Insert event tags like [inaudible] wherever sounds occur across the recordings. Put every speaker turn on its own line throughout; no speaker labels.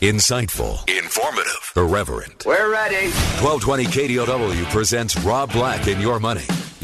Insightful,
Informative.
irreverent.
We're ready.
1220 KDOW presents Rob Black and Your Money,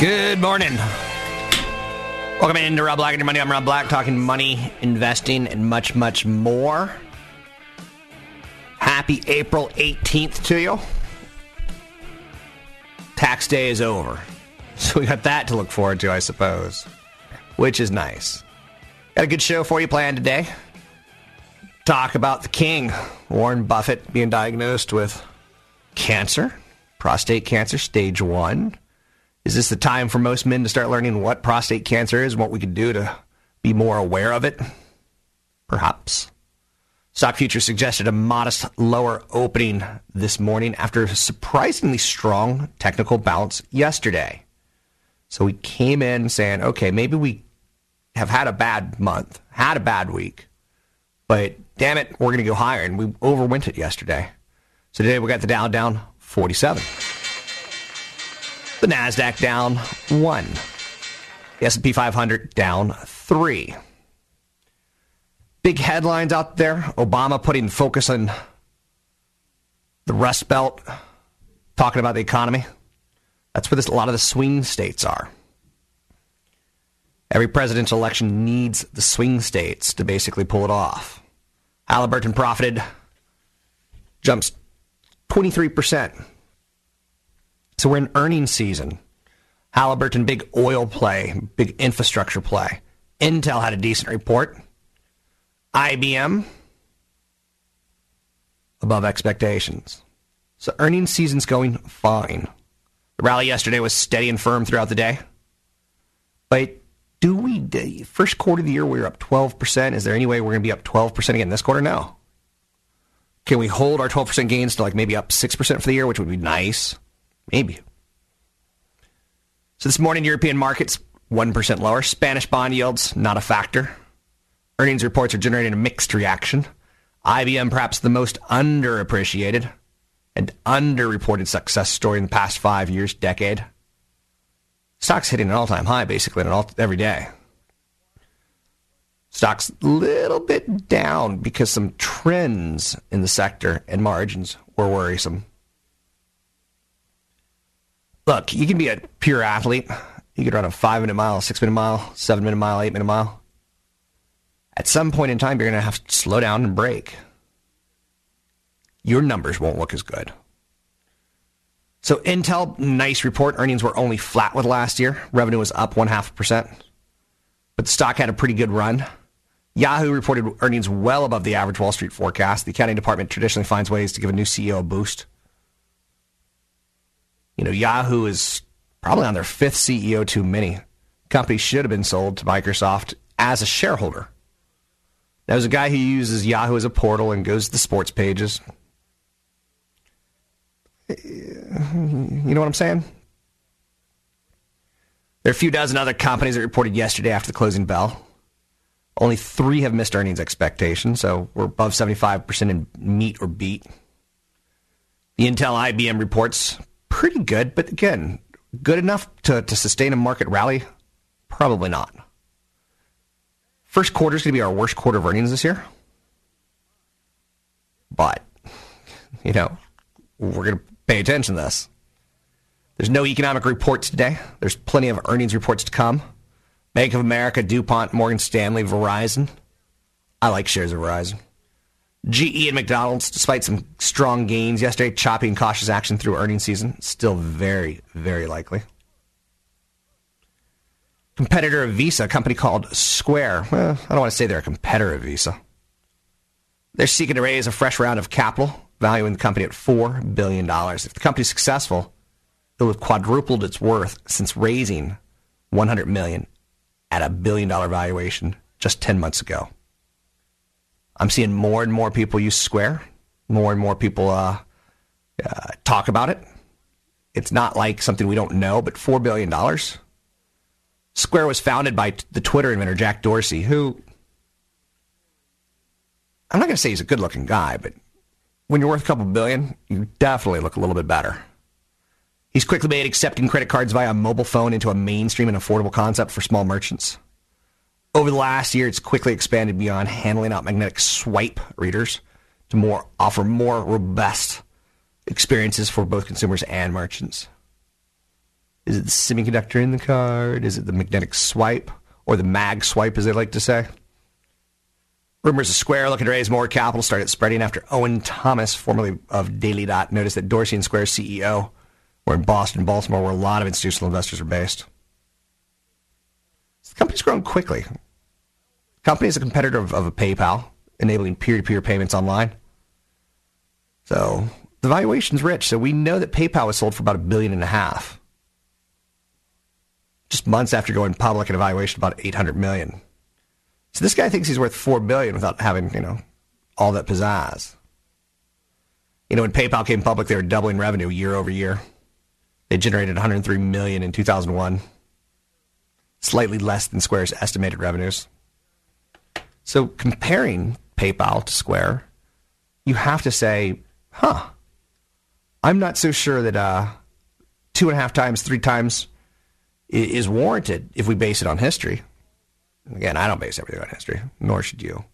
Good morning. Welcome into Rob Black and Your Money. I'm Rob Black, talking money, investing, and much, much more. Happy April 18th to you. Tax day is over. [laughs] So we got that to look forward to, I suppose, which is nice. Got a good show for you planned today. Talk about the king, Warren Buffett, being diagnosed with cancer, prostate cancer, stage one. Is this the time for most men to start learning what prostate cancer is and what we could do to be more aware of it? Perhaps. Stock futures suggested a modest lower opening this morning after a surprisingly strong technical bounce yesterday. So we came in saying, okay, maybe we have had a bad month, had a bad week, but damn it, we're going to go higher. And we overwent it yesterday. So today we got the Dow down 47. The Nasdaq down 1. The S&P 500 down 3. Big headlines out there. Obama putting focus on the Rust Belt, talking about the economy. That's where this, a lot of the swing states are. Every presidential election needs the swing states to basically pull it off. Halliburton profited, jumps 23%. So we're in earnings season. Halliburton, big oil play, big infrastructure play. Intel had a decent report. IBM, above expectations. So earnings season's going fine. The rally yesterday was steady and firm throughout the day. But do we, first quarter of the year, we were up 12%. Is there any way we're going to be up 12% again this quarter? No. Can we hold our 12% gains to like maybe up 6% for the year, which would be nice? Maybe. So this morning, European markets 1% lower. Spanish bond yields, not a factor. Earnings reports are generating a mixed reaction. IBM, perhaps the most underappreciated and underreported success story in the past five years, decade. Stock's hitting an all-time high basically all, every day. Stock's a little bit down because some trends in the sector and margins were worrisome. Look, you can be a pure athlete. You could run a five minute mile, six minute mile, seven minute mile, eight minute mile. At some point in time, you're going to have to slow down and break. Your numbers won't look as good. So Intel, nice report. Earnings were only flat with last year. Revenue was up one half percent, but the stock had a pretty good run. Yahoo reported earnings well above the average Wall Street forecast. The accounting department traditionally finds ways to give a new CEO a boost. You know, Yahoo is probably on their fifth CEO too many. Company should have been sold to Microsoft as a shareholder. There's a guy who uses Yahoo as a portal and goes to the sports pages. You know what I'm saying? There are a few dozen other companies that reported yesterday after the closing bell. Only three have missed earnings expectations, so we're above 75% in meet or beat. The Intel IBM reports pretty good, but again, good enough to, to sustain a market rally? Probably not. First quarter is going to be our worst quarter of earnings this year. But, you know, we're going to pay attention to this. There's no economic reports today. There's plenty of earnings reports to come. Bank of America, DuPont, Morgan Stanley, Verizon. I like shares of Verizon. GE and McDonald's, despite some strong gains yesterday, choppy and cautious action through earnings season, still very, very likely. Competitor of Visa, a company called Square. Well, I don't want to say they're a competitor of Visa. They're seeking to raise a fresh round of capital, valuing the company at $4 billion. If the company's successful, it will have quadrupled its worth since raising 100 million at a billion dollar valuation just 10 months ago. I'm seeing more and more people use Square, more and more people uh, uh, talk about it. It's not like something we don't know, but $4 billion. Square was founded by the Twitter inventor Jack Dorsey, who I'm not going to say he's a good looking guy, but when you're worth a couple billion, you definitely look a little bit better. He's quickly made accepting credit cards via a mobile phone into a mainstream and affordable concept for small merchants. Over the last year, it's quickly expanded beyond handling out magnetic swipe readers to more offer more robust experiences for both consumers and merchants. Is it the semiconductor in the card? Is it the magnetic swipe or the mag swipe, as they like to say? Rumors of Square looking to raise more capital started spreading after Owen Thomas, formerly of Daily Dot, noticed that Dorsey and Square's CEO were in Boston Baltimore, where a lot of institutional investors are based. The company's grown quickly. The company is a competitor of, of a PayPal, enabling peer-to-peer payments online. So the valuation's rich. So we know that PayPal was sold for about a billion and a half. Just months after going public at a valuation about 800 million. So this guy thinks he's worth four billion without having, you know, all that pizzazz. You know, when PayPal came public, they were doubling revenue year over year. They generated 103 million in 2001, slightly less than Square's estimated revenues. So comparing PayPal to Square, you have to say, huh, I'm not so sure that uh, two and a half times, three times is warranted if we base it on history. Again, I don't base everything on history, nor should you.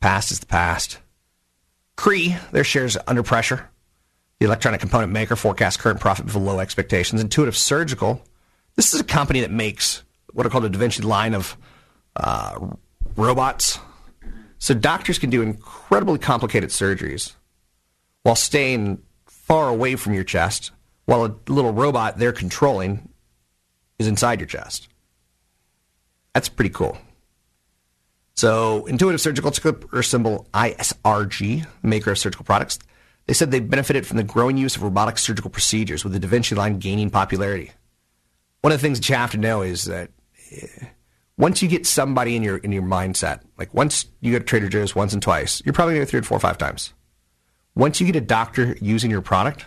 Past is the past. Cree, their shares under pressure. The electronic component maker forecasts current profit below expectations. Intuitive Surgical, this is a company that makes what are called a Da Vinci line of uh, robots. So doctors can do incredibly complicated surgeries while staying far away from your chest, while a little robot they're controlling is inside your chest. That's pretty cool. So, Intuitive Surgical took symbol ISRG, maker of surgical products. They said they benefited from the growing use of robotic surgical procedures, with the Da Vinci line gaining popularity. One of the things that you have to know is that once you get somebody in your in your mindset, like once you go to Trader Joe's once and twice, you're probably going to go through it four or five times. Once you get a doctor using your product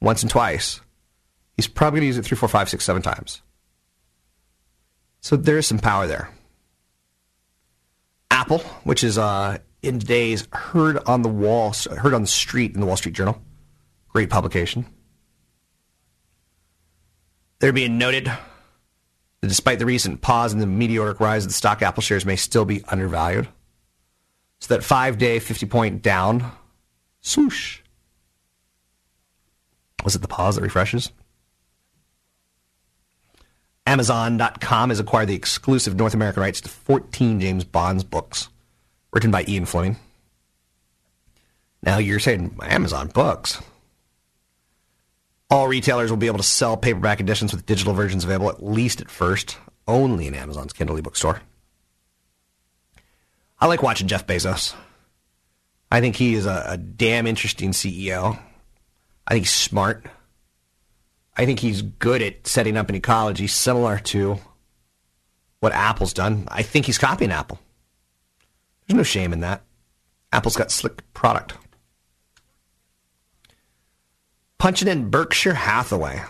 once and twice, he's probably going to use it three, four, five, six, seven times. So there is some power there. Apple, which is uh, in today's heard on the wall, heard on the street in the Wall Street Journal, great publication. They're being noted despite the recent pause in the meteoric rise of the stock, Apple shares may still be undervalued. So that five-day, 50-point down, swoosh. Was it the pause that refreshes? Amazon.com has acquired the exclusive North American rights to 14 James Bond's books, written by Ian Fleming. Now you're saying Amazon books. All retailers will be able to sell paperback editions with digital versions available at least at first, only in Amazon's Kindle ebook store. I like watching Jeff Bezos. I think he is a, a damn interesting CEO. I think he's smart. I think he's good at setting up an ecology similar to what Apple's done. I think he's copying Apple. There's no shame in that. Apple's got slick product. Punching in Berkshire Hathaway.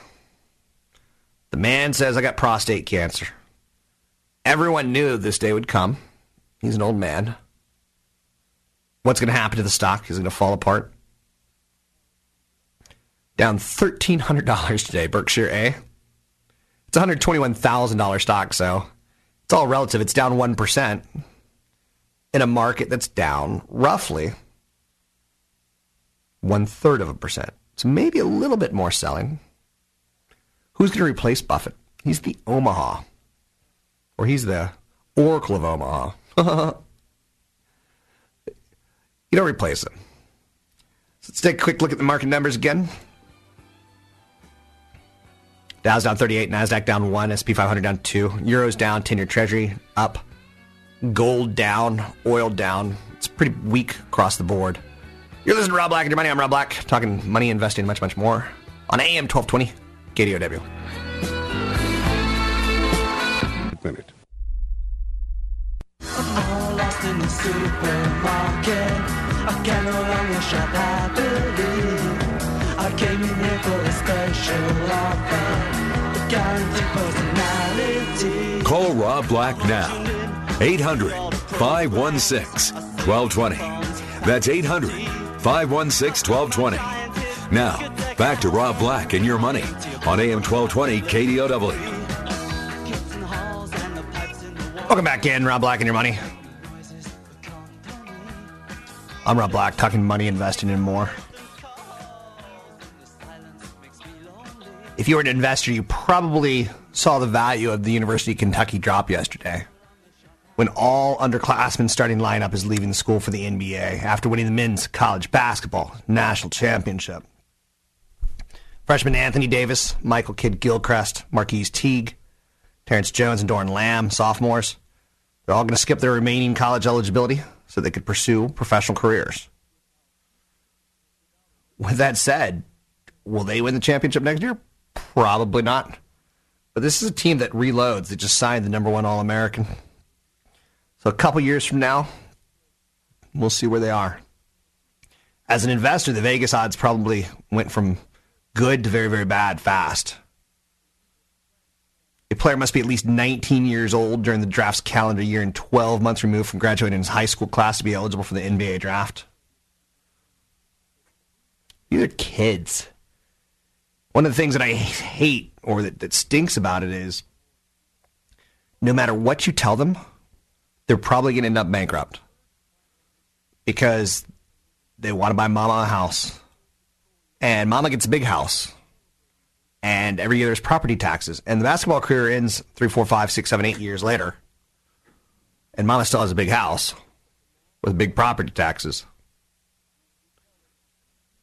The man says, I got prostate cancer. Everyone knew this day would come. He's an old man. What's going to happen to the stock? Is it going to fall apart? down $1,300 today, Berkshire A. It's a $121,000 stock, so it's all relative. It's down 1% in a market that's down roughly one third of a percent. So maybe a little bit more selling. Who's going to replace Buffett? He's the Omaha. or he's the Oracle of Omaha. [laughs] you don't replace him. So let's take a quick look at the market numbers again. Dow's down 38, NASDAQ down 1, SP 500 down 2, Euros down, 10 year Treasury up, gold down, oil down. It's pretty weak across the board. You're listening to Rob Black and your money. I'm Rob Black, talking money, investing, much, much more on AM 1220 KDOW.
Minute.
Call Rob Black now. 800 516 1220. That's 800 516 1220. Now, back to Rob Black and your money on AM 1220 KDOW.
Welcome back in, Rob Black and your money. I'm Rob Black, talking money, investing, and more. If you were an investor, you probably saw the value of the University of Kentucky drop yesterday. When all underclassmen starting lineup is leaving the school for the NBA after winning the men's college basketball national championship. Freshman Anthony Davis, Michael Kidd Gilchrist, Marquis Teague, Terrence Jones, and Doron Lamb, sophomores. They're all going to skip their remaining college eligibility so they could pursue professional careers. With that said, will they win the championship next year? Probably not. But this is a team that reloads. They just signed the number one All American. So a couple years from now, we'll see where they are. As an investor, the Vegas odds probably went from good to very, very bad fast. A player must be at least 19 years old during the draft's calendar year and 12 months removed from graduating his high school class to be eligible for the NBA draft. These are kids. One of the things that I hate or that, that stinks about it is no matter what you tell them, they're probably going to end up bankrupt because they want to buy mama a house. And mama gets a big house and every year there's property taxes. And the basketball career ends three, four, five, six, seven, eight years later. And mama still has a big house with big property taxes.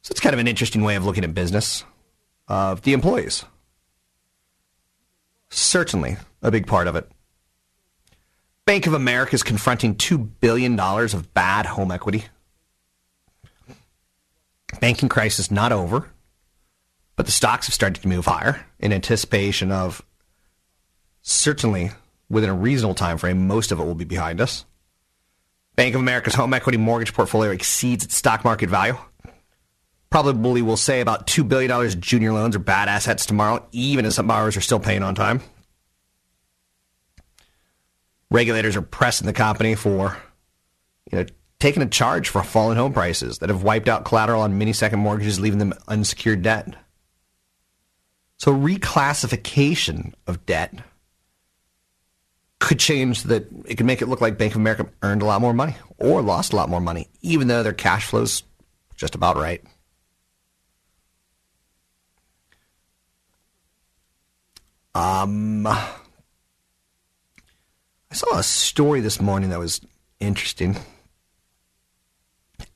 So it's kind of an interesting way of looking at business of the employees. Certainly a big part of it. Bank of America is confronting $2 billion of bad home equity. Banking crisis not over, but the stocks have started to move higher in anticipation of certainly within a reasonable time frame, most of it will be behind us. Bank of America's home equity mortgage portfolio exceeds its stock market value. Probably will say about $2 billion junior loans or bad assets tomorrow, even as some borrowers are still paying on time. Regulators are pressing the company for, you know, taking a charge for falling home prices that have wiped out collateral on many second mortgages, leaving them unsecured debt. So reclassification of debt could change that. It could make it look like Bank of America earned a lot more money or lost a lot more money, even though their cash flow's just about right. Um, I saw a story this morning that was interesting.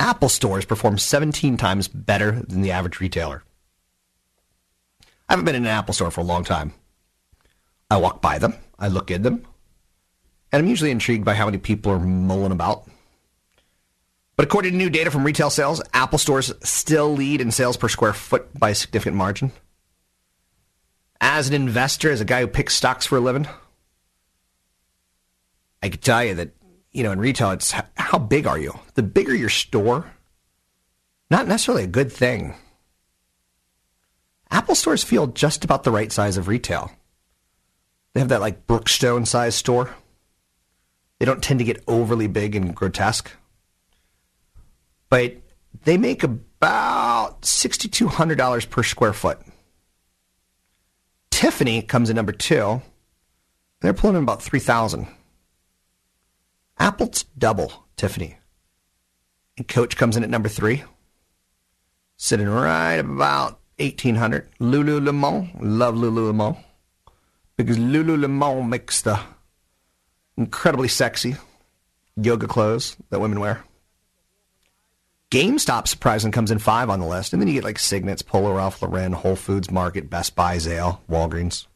Apple stores perform 17 times better than the average retailer. I haven't been in an Apple store for a long time. I walk by them, I look in them, and I'm usually intrigued by how many people are mulling about. But according to new data from retail sales, Apple stores still lead in sales per square foot by a significant margin. As an investor, as a guy who picks stocks for a living, I can tell you that, you know, in retail, it's how big are you? The bigger your store, not necessarily a good thing. Apple stores feel just about the right size of retail. They have that like Brookstone size store. They don't tend to get overly big and grotesque. But they make about $6,200 per square foot. Tiffany comes in number two. They're pulling in about 3000 Apple's double Tiffany. And Coach comes in at number three, sitting right about 1800 Lululemon. Love Lululemon. Because Lululemon makes the incredibly sexy yoga clothes that women wear. GameStop surprisingly comes in five on the list, and then you get like Signets, Polo Ralph Lauren, Whole Foods Market, Best Buy, Zale, Walgreens.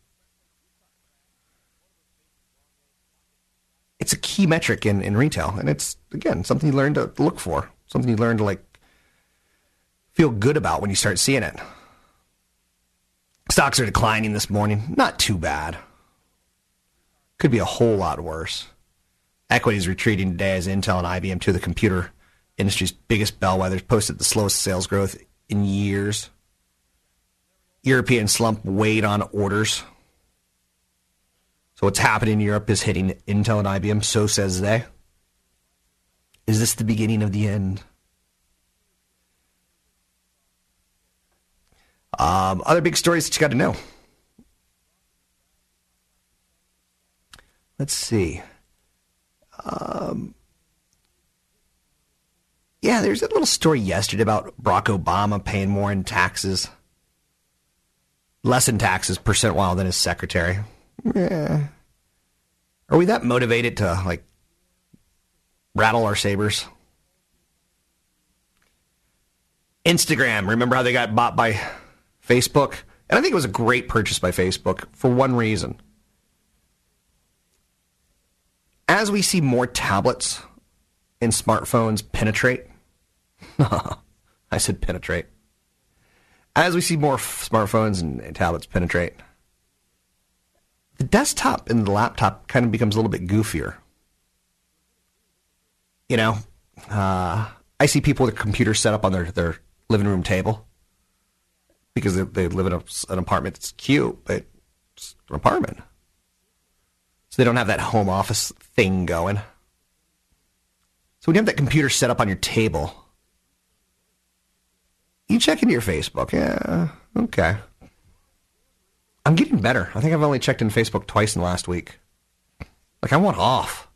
It's a key metric in, in retail, and it's again something you learn to look for, something you learn to like feel good about when you start seeing it. Stocks are declining this morning. Not too bad. Could be a whole lot worse. Equities retreating today as Intel and IBM, two of the computer industry's biggest bellwethers, posted the slowest sales growth in years. European slump weighed on orders. So what's happening in Europe is hitting Intel and IBM, so says they. Is this the beginning of the end? Um, other big stories that you got to know. Let's see. Um, yeah, there's a little story yesterday about Barack Obama paying more in taxes, less in taxes percent while than his secretary. Yeah. Are we that motivated to like rattle our sabers? Instagram, remember how they got bought by Facebook? And I think it was a great purchase by Facebook for one reason. As we see more tablets and smartphones penetrate, [laughs] I said penetrate. As we see more f- smartphones and, and tablets penetrate, the desktop and the laptop kind of becomes a little bit goofier. You know, uh, I see people with computers set up on their, their living room table because they, they live in a, an apartment that's cute, but it's an apartment. So they don't have that home office thing going. So when you have that computer set up on your table, you check into your Facebook. Yeah, okay. I'm getting better. I think I've only checked in Facebook twice in the last week. Like I want off.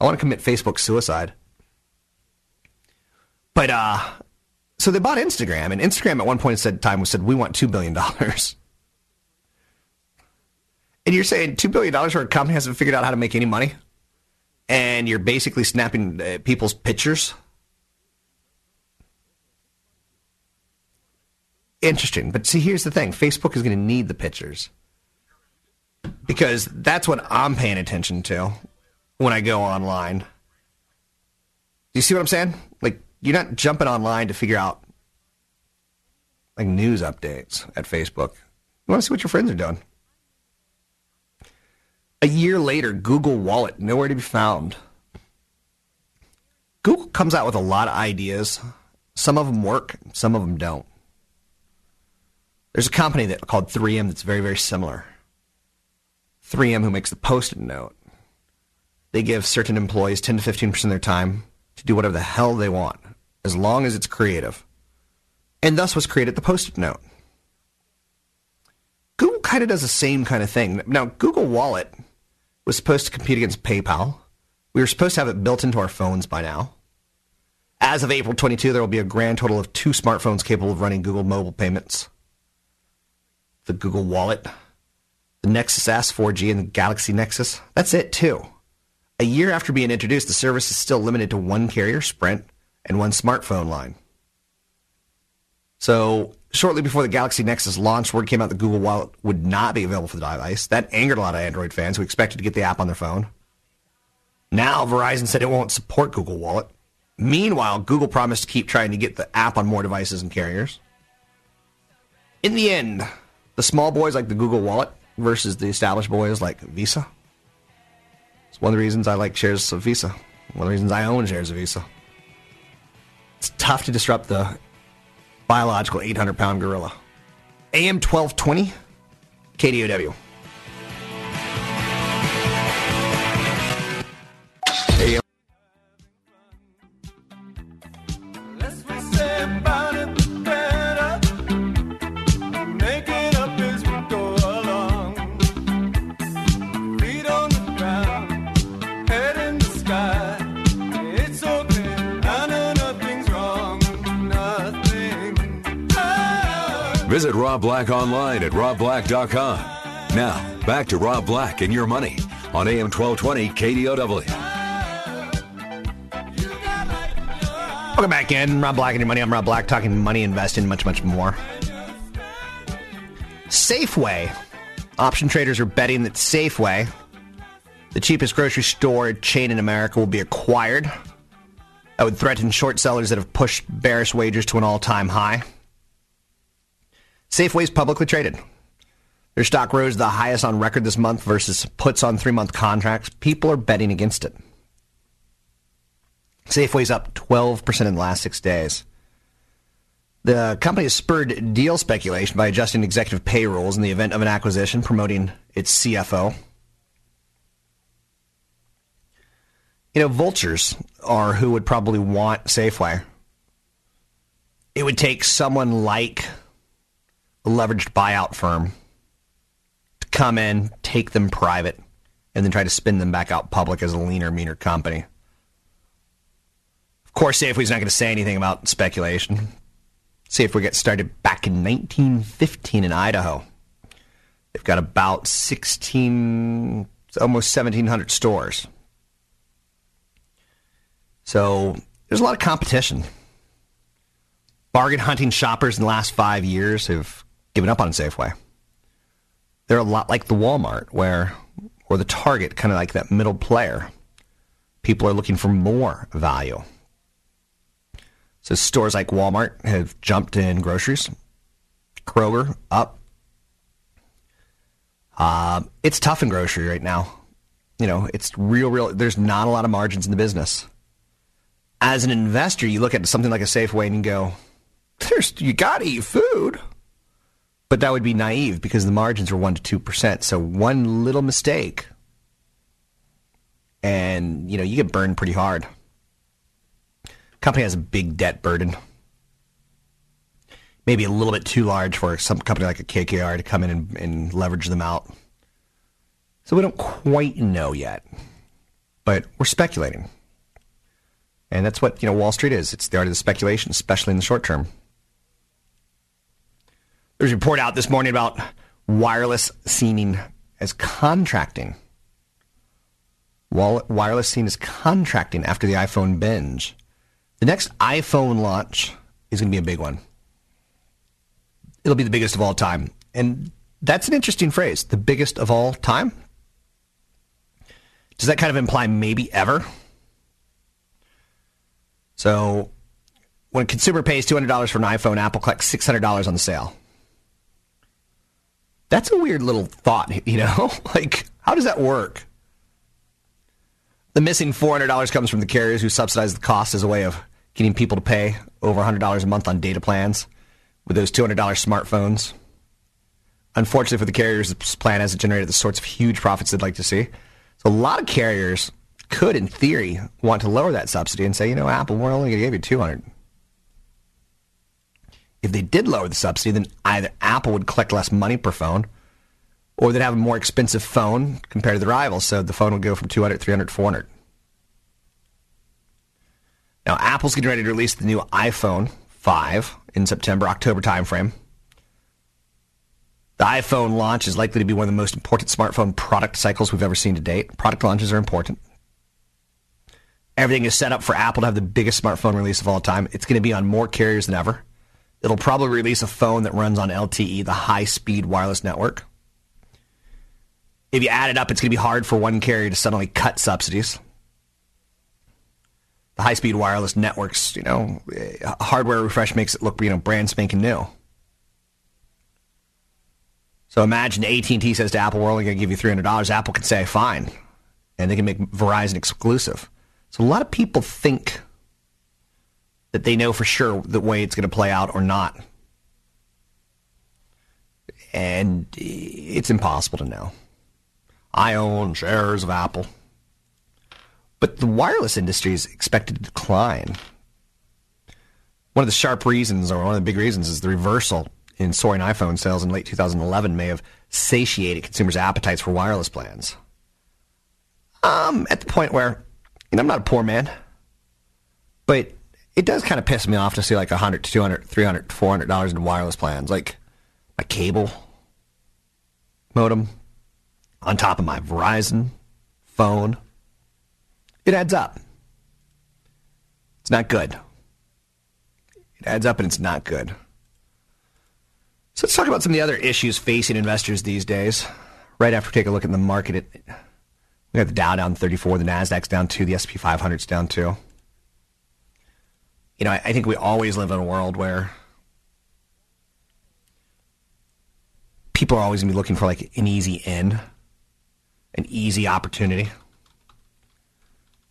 I want to commit Facebook suicide. But uh so they bought Instagram, and Instagram at one point said time was said we want two billion dollars. [laughs] And you're saying two billion dollars for a company hasn't figured out how to make any money, and you're basically snapping uh, people's pictures. Interesting, but see, here's the thing: Facebook is going to need the pictures because that's what I'm paying attention to when I go online. You see what I'm saying? Like, you're not jumping online to figure out like news updates at Facebook. You want to see what your friends are doing. A year later, Google Wallet, nowhere to be found. Google comes out with a lot of ideas. Some of them work, some of them don't. There's a company that called 3M that's very, very similar. 3M, who makes the post-it note, they give certain employees 10 to 15% of their time to do whatever the hell they want, as long as it's creative. And thus was created the post-it note. Google kind of does the same kind of thing. Now, Google Wallet was supposed to compete against PayPal. We were supposed to have it built into our phones by now. As of April 22, there will be a grand total of two smartphones capable of running Google mobile payments. The Google Wallet, the Nexus S 4G, and the Galaxy Nexus. That's it, too. A year after being introduced, the service is still limited to one carrier, Sprint, and one smartphone line. So, shortly before the Galaxy Nexus launched, word came out that Google Wallet would not be available for the device. That angered a lot of Android fans who expected to get the app on their phone. Now, Verizon said it won't support Google Wallet. Meanwhile, Google promised to keep trying to get the app on more devices and carriers. In the end, the small boys like the Google Wallet versus the established boys like Visa. It's one of the reasons I like shares of Visa. One of the reasons I own shares of Visa. It's tough to disrupt the biological 800 pound gorilla. AM 1220, KDOW.
Black online at robblack.com. Now, back to Rob Black and your money on AM 1220 KDOW.
Welcome back in. Rob Black and your money. I'm Rob Black talking money, investing, much, much more. Safeway. Option traders are betting that Safeway, the cheapest grocery store chain in America, will be acquired. That would threaten short sellers that have pushed bearish wagers to an all time high. Safeway is publicly traded. Their stock rose the highest on record this month versus puts on three month contracts. People are betting against it. Safeway's up 12% in the last six days. The company has spurred deal speculation by adjusting executive pay rules in the event of an acquisition, promoting its CFO. You know, vultures are who would probably want Safeway. It would take someone like leveraged buyout firm to come in, take them private, and then try to spin them back out public as a leaner, meaner company. Of course, Safeway's not going to say anything about speculation. Safeway got started back in 1915 in Idaho. They've got about 16, almost 1,700 stores. So there's a lot of competition. Bargain hunting shoppers in the last five years have given up on Safeway. They're a lot like the Walmart, where or the Target, kind of like that middle player. People are looking for more value. So stores like Walmart have jumped in groceries. Kroger up. Uh, it's tough in grocery right now. You know, it's real, real. There's not a lot of margins in the business. As an investor, you look at something like a Safeway and you go, "There's you got to eat food," but that would be naive because the margins were one to two percent. So one little mistake, and you know you get burned pretty hard company has a big debt burden. Maybe a little bit too large for some company like a KKR to come in and, and leverage them out. So we don't quite know yet, but we're speculating. And that's what, you know, Wall Street is. It's the art of the speculation, especially in the short term. There's a report out this morning about wireless seen as contracting. Wireless seen as contracting after the iPhone binge. The next iPhone launch is going to be a big one. It'll be the biggest of all time. And that's an interesting phrase, the biggest of all time. Does that kind of imply maybe ever? So, when a consumer pays $200 for an iPhone, Apple collects $600 on the sale. That's a weird little thought, [laughs] you know? like, how does that work? The missing $400 comes from the carriers who subsidize the cost as a way of getting people to pay over $100 a month on data plans with those $200 smartphones. Unfortunately for the carriers, this plan hasn't generated the sorts of huge profits they'd like to see. So a lot of carriers could, in theory, want to lower that subsidy and say, you know, Apple, we're only going to give you 200 If they did lower the subsidy, then either Apple would collect less money per phone, or they'd have a more expensive phone compared to the rivals. So the phone would go from 200, 300, 400. Now, Apple's getting ready to release the new iPhone 5 in September, October timeframe. The iPhone launch is likely to be one of the most important smartphone product cycles we've ever seen to date. Product launches are important. Everything is set up for Apple to have the biggest smartphone release of all time. It's going to be on more carriers than ever. It'll probably release a phone that runs on LTE, the high speed wireless network. If you add it up, it's going to be hard for one carrier to suddenly cut subsidies the high speed wireless networks, you know, eh, hardware refresh makes it look, you know, brand spanking new. So imagine AT&T says to Apple, we're only going to give you $300. Apple can say, fine. And they can make Verizon exclusive. So a lot of people think that they know for sure the way it's going to play out or not. And it's impossible to know. I own shares of Apple. But the wireless industry is expected to decline. One of the sharp reasons, or one of the big reasons, is the reversal in soaring iPhone sales in late 2011 may have satiated consumers' appetites for wireless plans. Um, at the point where, you know, I'm not a poor man, but it does kind of piss me off to see like 100 to 200, 300, 400 dollars in wireless plans, like my cable modem on top of my Verizon phone. It adds up. It's not good. It adds up and it's not good. So let's talk about some of the other issues facing investors these days. Right after we take a look at the market, it, we got the Dow down 34, the Nasdaq's down 2, the S&P 500's down 2. You know, I, I think we always live in a world where people are always going to be looking for like an easy in, an easy opportunity.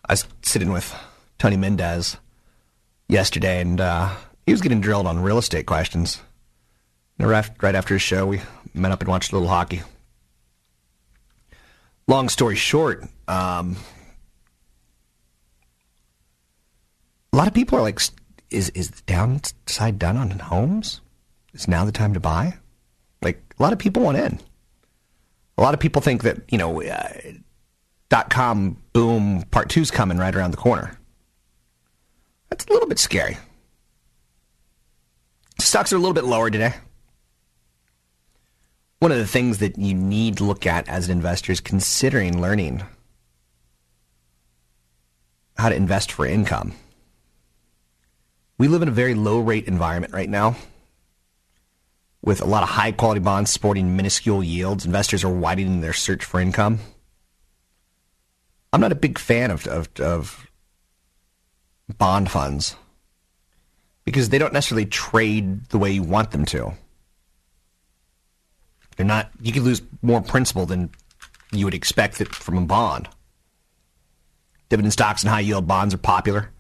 I was sitting with Tony Mendez yesterday, and uh, he was getting drilled on real estate questions. Right after his show, we met up and watched a little hockey. Long story short, um, a lot of people are like, "Is is the downside done on homes? Is now the time to buy?" Like a lot of people want in. A lot of people think that you know, uh, dot com boom part two's coming right around the corner. That's a little bit scary. Stocks are a little bit lower today. One of the things that you need to look at as an investor is considering learning how to invest for income. We live in a very low rate environment right now with a lot of high quality bonds sporting minuscule yields. Investors are widening their search for income. I'm not a big fan of, of, of bond funds because they don't necessarily trade the way you want them to. They're not. You can lose more principal than you would expect from a bond. Dividend stocks and high yield bonds are popular.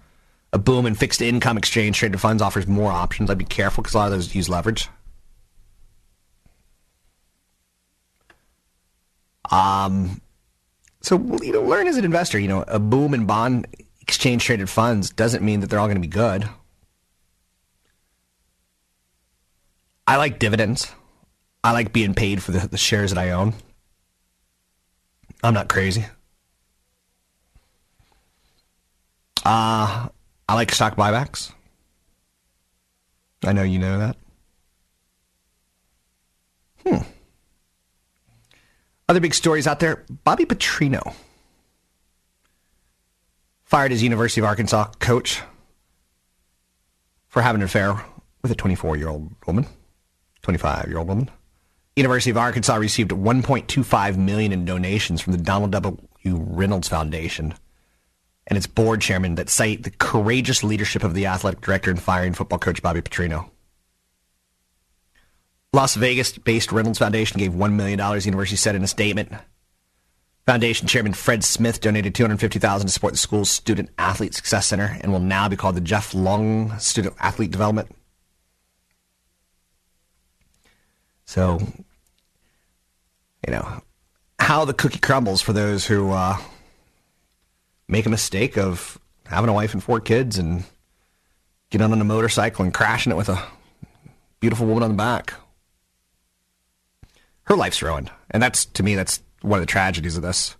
A boom in fixed income exchange traded funds offers more options. I'd be careful because a lot of those use leverage. Um, so you know, learn as an investor. You know, a boom in bond exchange traded funds doesn't mean that they're all going to be good. I like dividends. I like being paid for the, the shares that I own. I'm not crazy. Uh, I like stock buybacks. I know you know that. Hmm. Other big stories out there Bobby Petrino fired his University of Arkansas coach for having an affair with a 24 year old woman, 25 year old woman. University of Arkansas received 1.25 million in donations from the Donald W. Reynolds Foundation and its board chairman that cite the courageous leadership of the athletic director in firing football coach Bobby Petrino. Las Vegas-based Reynolds Foundation gave $1 million, the university said in a statement. Foundation Chairman Fred Smith donated $250,000 to support the school's Student Athlete Success Center and will now be called the Jeff Long Student Athlete Development. So, you know, how the cookie crumbles for those who uh, make a mistake of having a wife and four kids and getting on a motorcycle and crashing it with a beautiful woman on the back. Her life's ruined. And that's, to me, that's one of the tragedies of this.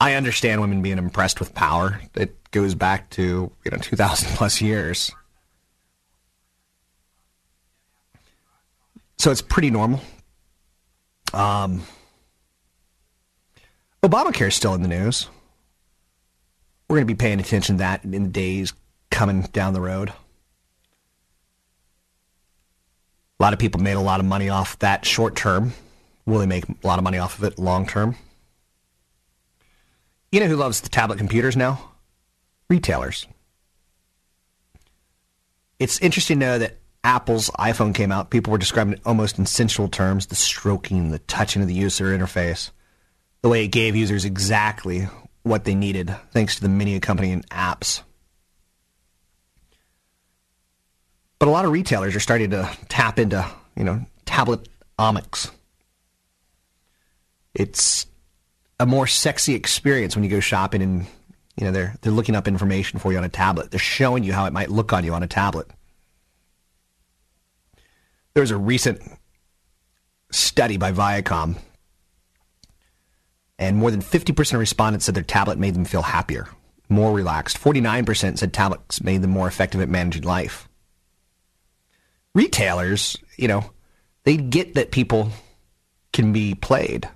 I understand women being impressed with power. It goes back to, you know, 2,000 plus years. So it's pretty normal. Um, Obamacare is still in the news. We're going to be paying attention to that in the days coming down the road. A lot of people made a lot of money off that short term. Will they make a lot of money off of it long term? You know who loves the tablet computers now? Retailers. It's interesting to know that Apple's iPhone came out. People were describing it almost in sensual terms the stroking, the touching of the user interface, the way it gave users exactly what they needed thanks to the many accompanying apps. But a lot of retailers are starting to tap into, you know, tablet omics. It's a more sexy experience when you go shopping and you know they're they're looking up information for you on a tablet. They're showing you how it might look on you on a tablet. There was a recent study by Viacom, and more than 50% of respondents said their tablet made them feel happier, more relaxed. 49% said tablets made them more effective at managing life. Retailers, you know, they get that people can be played.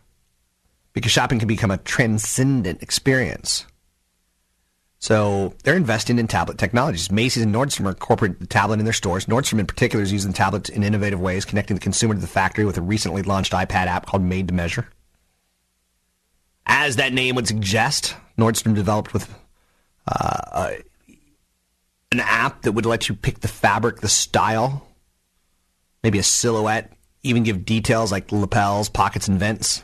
because shopping can become a transcendent experience. So they're investing in tablet technologies. Macy's and Nordstrom are incorporating the tablet in their stores. Nordstrom, in particular, is using tablets in innovative ways, connecting the consumer to the factory with a recently launched iPad app called Made to Measure. As that name would suggest, Nordstrom developed with uh, an app that would let you pick the fabric, the style, maybe a silhouette, even give details like lapels, pockets, and vents.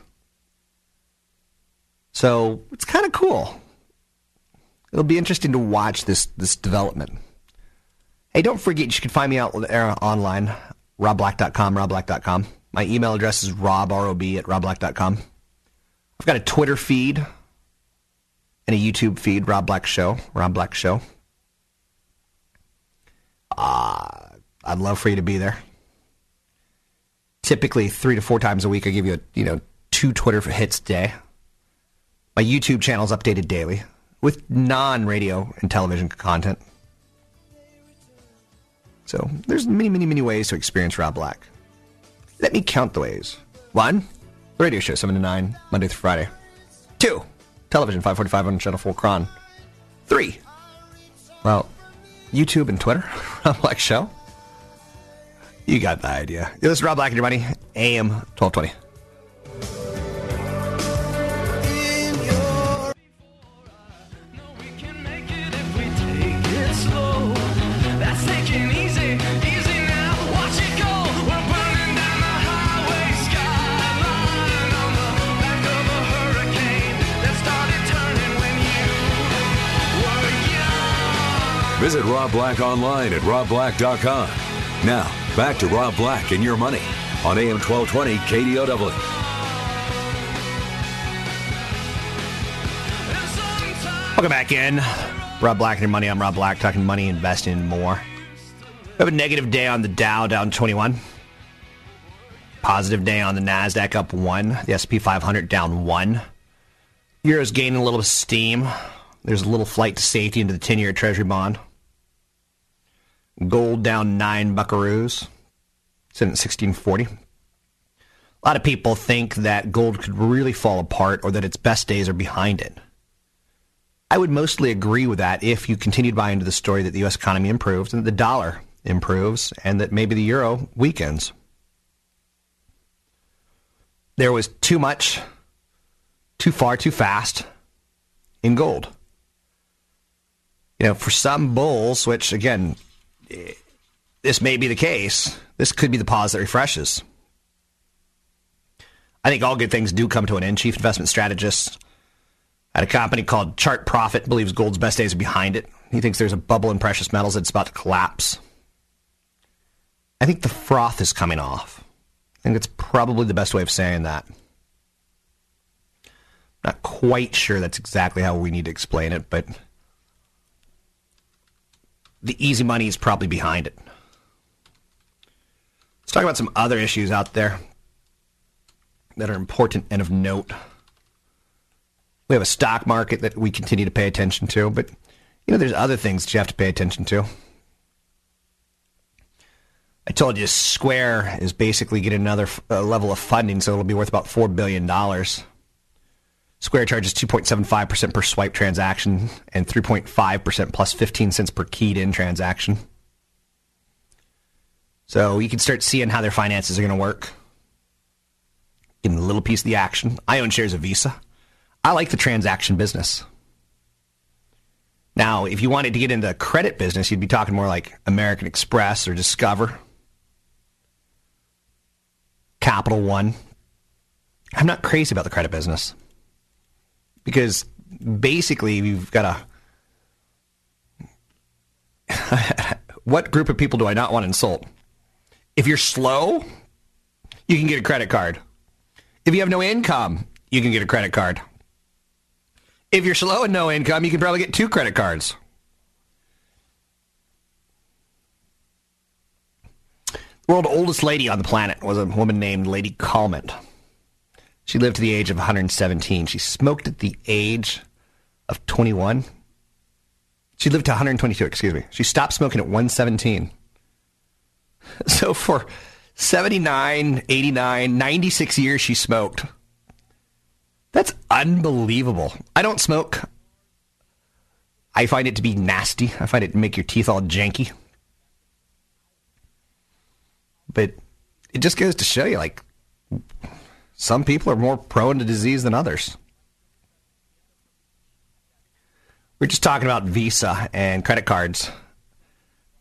So it's kind of cool. It'll be interesting to watch this this development. Hey, don't forget you can find me out there online, robblack.com, robblack.com. My email address is rob, R-O-B, at robblack.com. I've got a Twitter feed and a YouTube feed, Rob Black Show, Rob Black Show. Uh, I'd love for you to be there. Typically, three to four times a week, I give you, a, you know, two Twitter hits a day. My YouTube channel is updated daily with non-radio and television content. So there's many, many, many ways to experience Rob Black. Let me count the ways. One, radio show, 7 to 9, Monday through Friday. Two, television, 545 on Channel 4 KRON. Three, well, YouTube and Twitter, [laughs] Rob Black Show. You got the idea. This is Rob Black and your money, AM 1220.
Visit Rob Black online at robblack.com. Now, back to Rob Black and your money on AM 1220 KDOW.
Welcome back in. Rob Black and your money. I'm Rob Black, talking money, investing, and more. We have a negative day on the Dow, down 21. Positive day on the Nasdaq, up one. The SP 500 down one. Euro's gaining a little steam. There's a little flight to safety into the 10-year Treasury bond. Gold down nine buckaroos, sitting at 1640. A lot of people think that gold could really fall apart or that its best days are behind it. I would mostly agree with that if you continue to buy into the story that the U.S. economy improves and the dollar improves and that maybe the euro weakens. There was too much, too far, too fast in gold. You know, for some bulls, which again, this may be the case, this could be the pause that refreshes. I think all good things do come to an end. Chief investment strategist at a company called Chart Profit believes gold's best days are behind it. He thinks there's a bubble in precious metals that's about to collapse. I think the froth is coming off. I think that's probably the best way of saying that. Not quite sure that's exactly how we need to explain it, but the easy money is probably behind it. Let's talk about some other issues out there that are important and of note. We have a stock market that we continue to pay attention to, but you know, there's other things that you have to pay attention to. I told you Square is basically getting another uh, level of funding, so it'll be worth about $4 billion. Square charges 2.75% per swipe transaction and 3.5% plus 15 cents per keyed in transaction. So you can start seeing how their finances are going to work. Getting a little piece of the action. I own shares of Visa. I like the transaction business. Now, if you wanted to get into the credit business, you'd be talking more like American Express or Discover, Capital One. I'm not crazy about the credit business because basically you've got a [laughs] what group of people do I not want to insult? If you're slow, you can get a credit card. If you have no income, you can get a credit card. If you're slow and no income, you can probably get two credit cards. The world's oldest lady on the planet was a woman named Lady Calment. She lived to the age of 117. She smoked at the age of 21. She lived to 122, excuse me. She stopped smoking at 117. [laughs] So for 79, 89, 96 years she smoked. That's unbelievable. I don't smoke. I find it to be nasty. I find it to make your teeth all janky. But it just goes to show you like some people are more prone to disease than others. We're just talking about Visa and credit cards.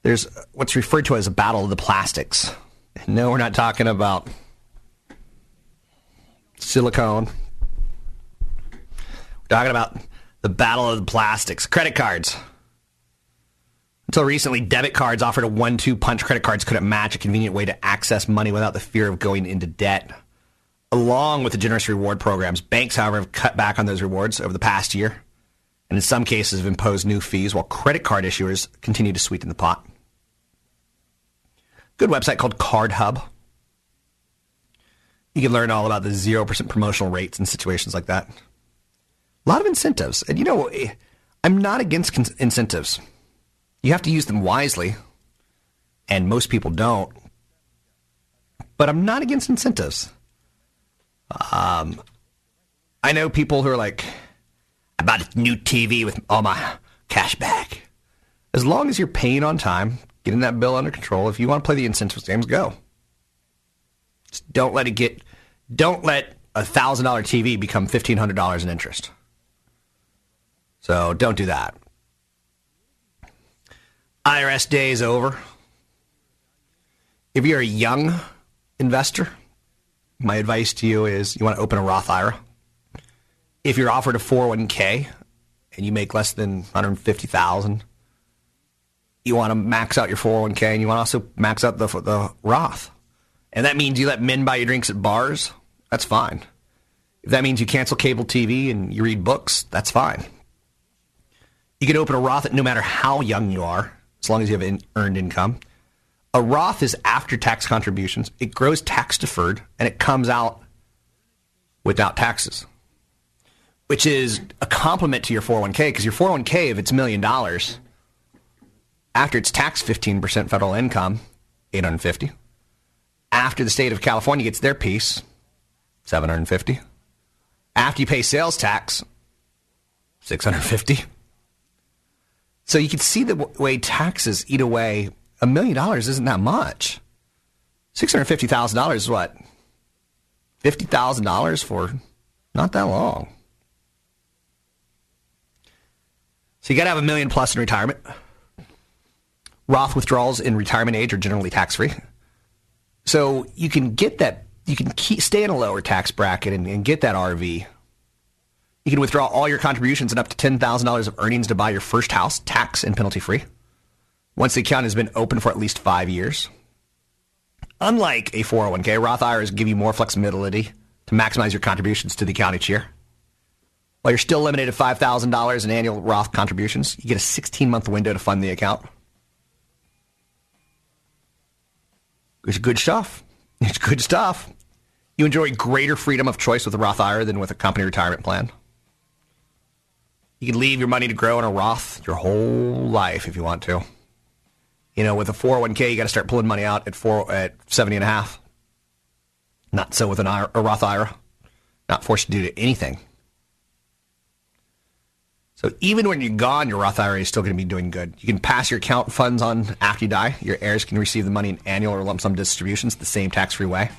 There's what's referred to as a battle of the plastics. No, we're not talking about silicone. We're talking about the battle of the plastics. Credit cards. Until recently, debit cards offered a one two punch. Credit cards couldn't match a convenient way to access money without the fear of going into debt. Along with the generous reward programs, banks, however, have cut back on those rewards over the past year, and in some cases have imposed new fees while credit card issuers continue to sweeten the pot. Good website called Card Hub. You can learn all about the 0% promotional rates and situations like that. A lot of incentives. And you know, eh, I'm not against incentives. You have to use them wisely, and most people don't. But I'm not against incentives. Um, I know people who are like, I bought a new TV with all my cash back. As long as you're paying on time, getting that bill under control, if you want to play the incentives games, go. Just don't let it get, don't let a thousand dollar TV become fifteen hundred dollars in interest. So don't do that. IRS day is over. If you're a young investor, my advice to you is you want to open a Roth IRA. If you're offered a 401k and you make less than 150,000, you want to max out your 401k and you want to also max out the the Roth. And that means you let men buy your drinks at bars, that's fine. If that means you cancel cable TV and you read books, that's fine. You can open a Roth no matter how young you are, as long as you have in, earned income. A Roth is after tax contributions. It grows tax deferred and it comes out without taxes, which is a complement to your 401k because your 401k, if it's a million dollars, after it's taxed 15% federal income, 850. After the state of California gets their piece, 750. After you pay sales tax, 650. So you can see the way taxes eat away a million dollars isn't that much. Six hundred fifty thousand dollars is what? Fifty thousand dollars for not that long. So you got to have a million plus in retirement. Roth withdrawals in retirement age are generally tax free. So you can get that. You can keep, stay in a lower tax bracket and, and get that RV. You can withdraw all your contributions and up to ten thousand dollars of earnings to buy your first house, tax and penalty free once the account has been open for at least five years. Unlike a 401k, Roth IRAs give you more flexibility to maximize your contributions to the account each year. While you're still limited to $5,000 in annual Roth contributions, you get a 16 month window to fund the account. It's good stuff. It's good stuff. You enjoy greater freedom of choice with a Roth IRA than with a company retirement plan. You can leave your money to grow in a Roth your whole life if you want to. You know, with a 401k, you got to start pulling money out at four at 70 and a half. Not so with an IRA, a Roth IRA. Not forced to do anything. So even when you're gone, your Roth IRA is still going to be doing good. You can pass your account funds on after you die. Your heirs can receive the money in annual or lump sum distributions the same tax-free way.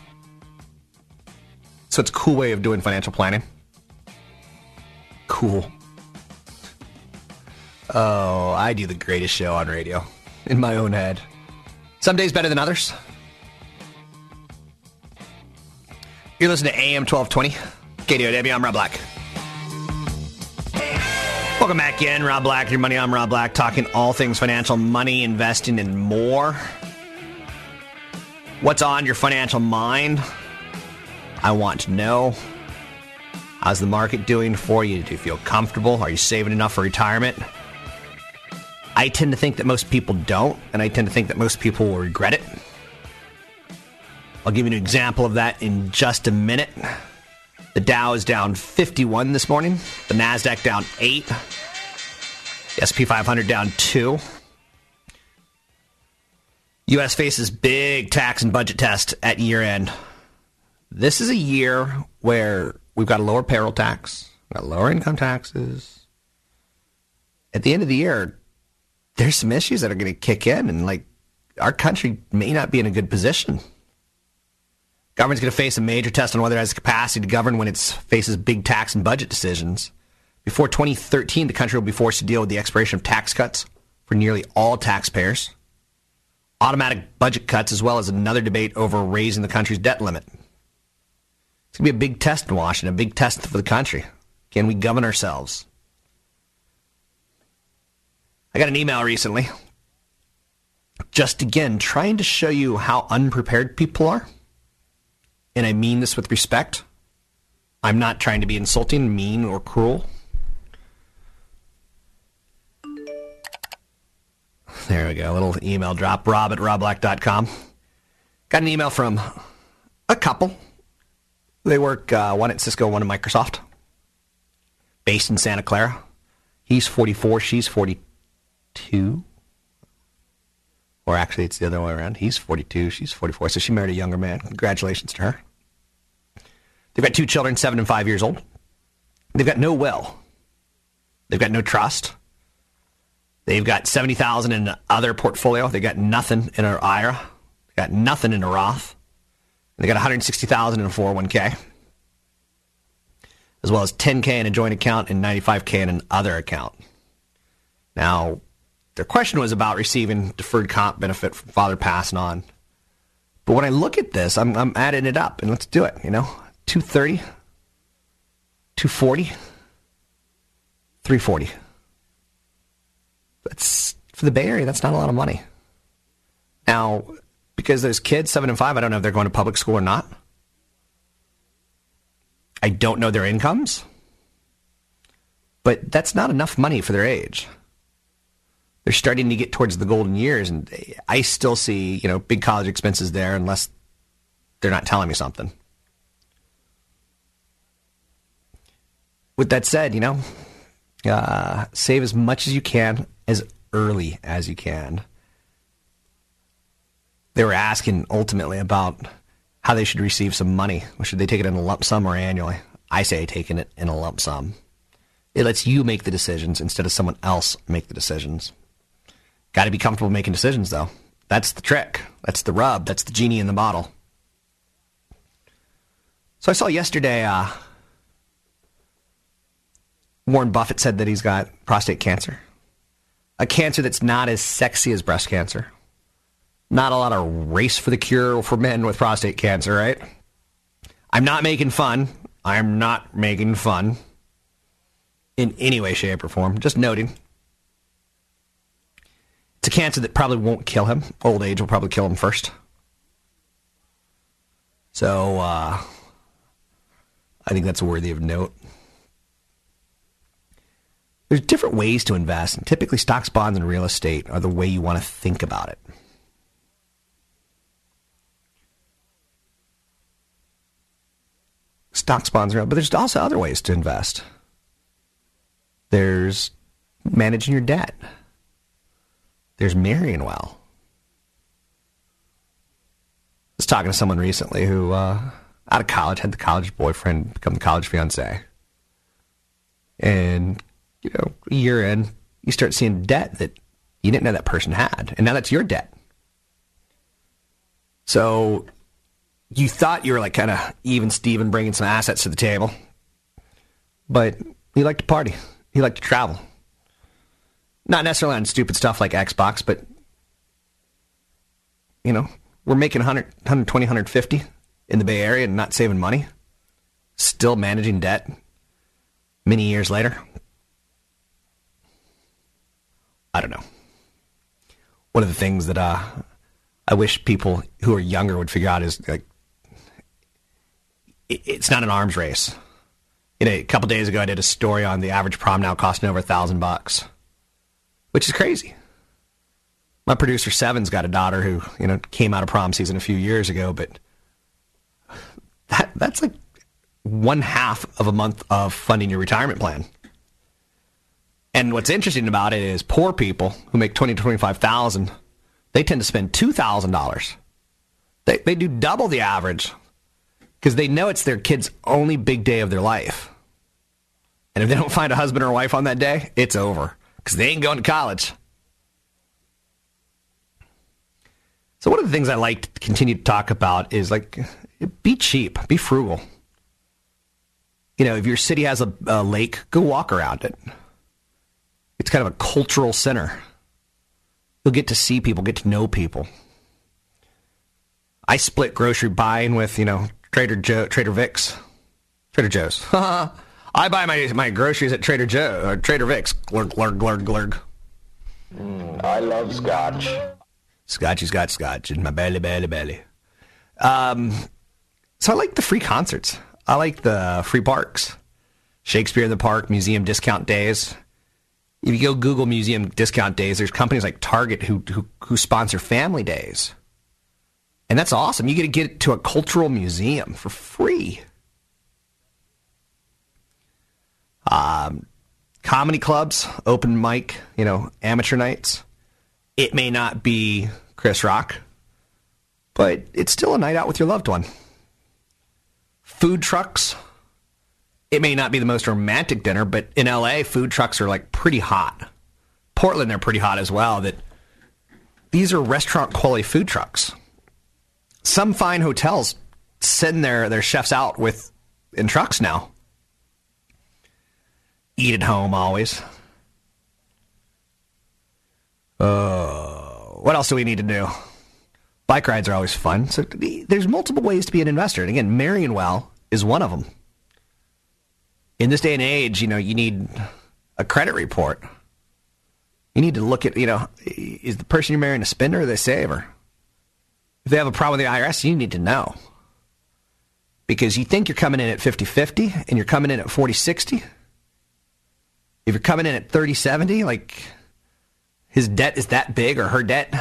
So it's a cool way of doing financial planning. Cool. [laughs] Oh, I do the greatest show on radio in my own head. Some days better than others. You're listening to AM 1220, KDOW. I'm Rob Black. Welcome back in, Rob Black, your money. I'm Rob Black, talking all things financial, money, investing, and more. What's on your financial mind? I want to know. How's the market doing for you? Do you feel comfortable? Are you saving enough for retirement? I tend to think that most people don't, and I tend to think that most people will regret it. I'll give you an example of that in just a minute. The Dow is down 51 this morning. The Nasdaq down 8. The SP 500 down 2. US faces big tax and budget test at year end. This is a year where we've got a lower payroll tax, got lower income taxes. At the end of the year, there's some issues that are going to kick in, and like our country may not be in a good position. Government's going to face a major test on whether it has the capacity to govern when it faces big tax and budget decisions. Before 2013, the country will be forced to deal with the expiration of tax cuts for nearly all taxpayers, automatic budget cuts, as well as another debate over raising the country's debt limit. It's going to be a big test in Washington, a big test for the country. Can we govern ourselves? I got an email recently, just again, trying to show you how unprepared people are. And I mean this with respect. I'm not trying to be insulting, mean, or cruel. There we go. A little email drop. Rob at robblack.com. Got an email from a couple. They work uh, one at Cisco, one at Microsoft, based in Santa Clara. He's 44, she's 42. Or actually, it's the other way around. He's 42, she's 44. So she married a younger man. Congratulations to her. They've got two children, seven and five years old. They've got no will. They've got no trust. They've got 70,000 in the other portfolio. They've got nothing in an IRA. They've got nothing in a Roth. They got 160,000 in a 401k. As well as 10k in a joint account and 95k in an other account. Now, their question was about receiving deferred comp benefit from father passing on. But when I look at this, I'm, I'm adding it up and let's do it, you know? 230, 240, 340. That's for the Bay Area, that's not a lot of money. Now, because those kids, seven and five, I don't know if they're going to public school or not. I don't know their incomes. But that's not enough money for their age. They're starting to get towards the golden years, and I still see, you know, big college expenses there unless they're not telling me something. With that said, you know, uh, save as much as you can as early as you can. They were asking ultimately about how they should receive some money. Should they take it in a lump sum or annually? I say taking it in a lump sum. It lets you make the decisions instead of someone else make the decisions. Got to be comfortable making decisions, though. That's the trick. That's the rub. That's the genie in the bottle. So I saw yesterday uh, Warren Buffett said that he's got prostate cancer. A cancer that's not as sexy as breast cancer. Not a lot of race for the cure for men with prostate cancer, right? I'm not making fun. I'm not making fun in any way, shape, or form. Just noting. It's a cancer that probably won't kill him. Old age will probably kill him first. So, uh, I think that's worthy of note. There's different ways to invest, and typically stocks, bonds, and real estate are the way you want to think about it. Stocks, bonds, real, but there's also other ways to invest. There's managing your debt. There's marrying well. I was talking to someone recently who, uh, out of college, had the college boyfriend become the college fiance. And, you know, a year in, you start seeing debt that you didn't know that person had. And now that's your debt. So you thought you were like kind of even Steven bringing some assets to the table. But he liked to party. he liked to travel. Not necessarily on stupid stuff like Xbox, but you know, we're making 100, 120, 150 in the Bay Area and not saving money. Still managing debt many years later. I don't know. One of the things that uh, I wish people who are younger would figure out is like, it's not an arms race. You know, a couple days ago, I did a story on the average prom now costing over a thousand bucks, which is crazy. My producer Seven's got a daughter who you know came out of prom season a few years ago, but that that's like one half of a month of funding your retirement plan. And what's interesting about it is poor people who make twenty to twenty five thousand, they tend to spend two thousand dollars. They they do double the average because they know it's their kid's only big day of their life. And if they don't find a husband or wife on that day, it's over because they ain't going to college. So one of the things I like to continue to talk about is like be cheap, be frugal. You know, if your city has a, a lake, go walk around it. It's kind of a cultural center. You'll get to see people, get to know people. I split grocery buying with, you know, Trader Joe, Trader Vic's, Trader Joe's. [laughs] I buy my my groceries at Trader Joe, or Trader Vic's. Glurg, glurg, glurg, glurg.
Mm, I love scotch.
Scotchy's got scotch in my belly, belly, belly. Um, so I like the free concerts. I like the free parks. Shakespeare in the Park, museum discount days. If you go Google museum discount days, there's companies like Target who, who, who sponsor family days. And that's awesome. You get to get to a cultural museum for free. Um, comedy clubs, open mic, you know, amateur nights. It may not be Chris Rock, but it's still a night out with your loved one. Food trucks. It may not be the most romantic dinner, but in LA, food trucks are like pretty hot. Portland, they're pretty hot as well. That these are restaurant quality food trucks. Some fine hotels send their, their chefs out with in trucks now. Eat at home always. Uh, what else do we need to do? Bike rides are always fun. So there's multiple ways to be an investor. And again, marrying well is one of them. In this day and age, you know, you need a credit report. You need to look at, you know, is the person you're marrying a spender or a saver? If they have a problem with the IRS, you need to know. Because you think you're coming in at 50 50 and you're coming in at 40 60. If you're coming in at 30 70, like his debt is that big or her debt,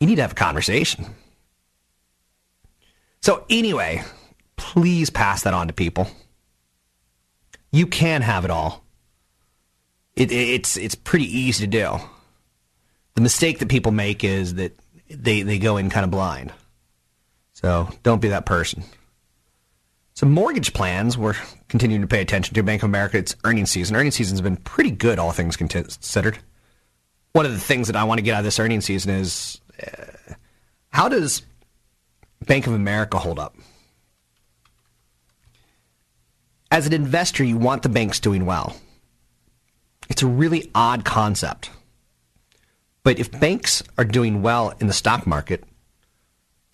you need to have a conversation. So, anyway, please pass that on to people. You can have it all. It, it's it's pretty easy to do. The mistake that people make is that they, they go in kind of blind. So don't be that person. So mortgage plans, we're continuing to pay attention to. Bank of America, it's earnings season. Earnings season's been pretty good, all things considered. One of the things that I want to get out of this earnings season is uh, how does Bank of America hold up? As an investor, you want the banks doing well. It's a really odd concept. But if banks are doing well in the stock market,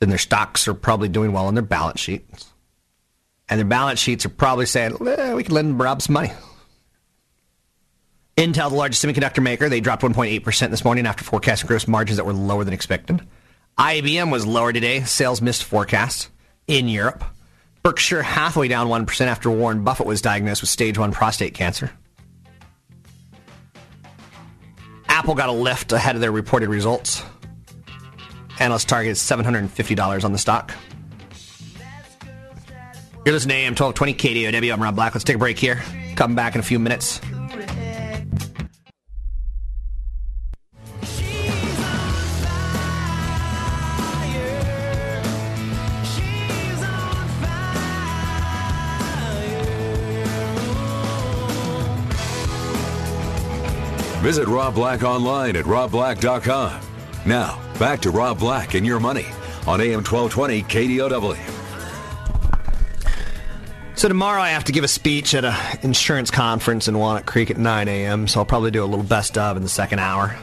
then their stocks are probably doing well on their balance sheets. And their balance sheets are probably saying, eh, we can lend Rob some money. Intel, the largest semiconductor maker, they dropped 1.8% this morning after forecasting gross margins that were lower than expected. IBM was lower today. Sales missed forecasts in Europe. Berkshire Hathaway down 1% after Warren Buffett was diagnosed with stage 1 prostate cancer. Apple got a lift ahead of their reported results. Analyst target is $750 on the stock. You're listening to AM 1220 KDOW. I'm Rob Black. Let's take a break here. Come back in a few minutes.
Visit Rob Black online at robblack.com. Now, back to Rob Black and your money on AM 1220 KDOW.
So tomorrow I have to give a speech at an insurance conference in Walnut Creek at 9 a.m., so I'll probably do a little best of in the second hour.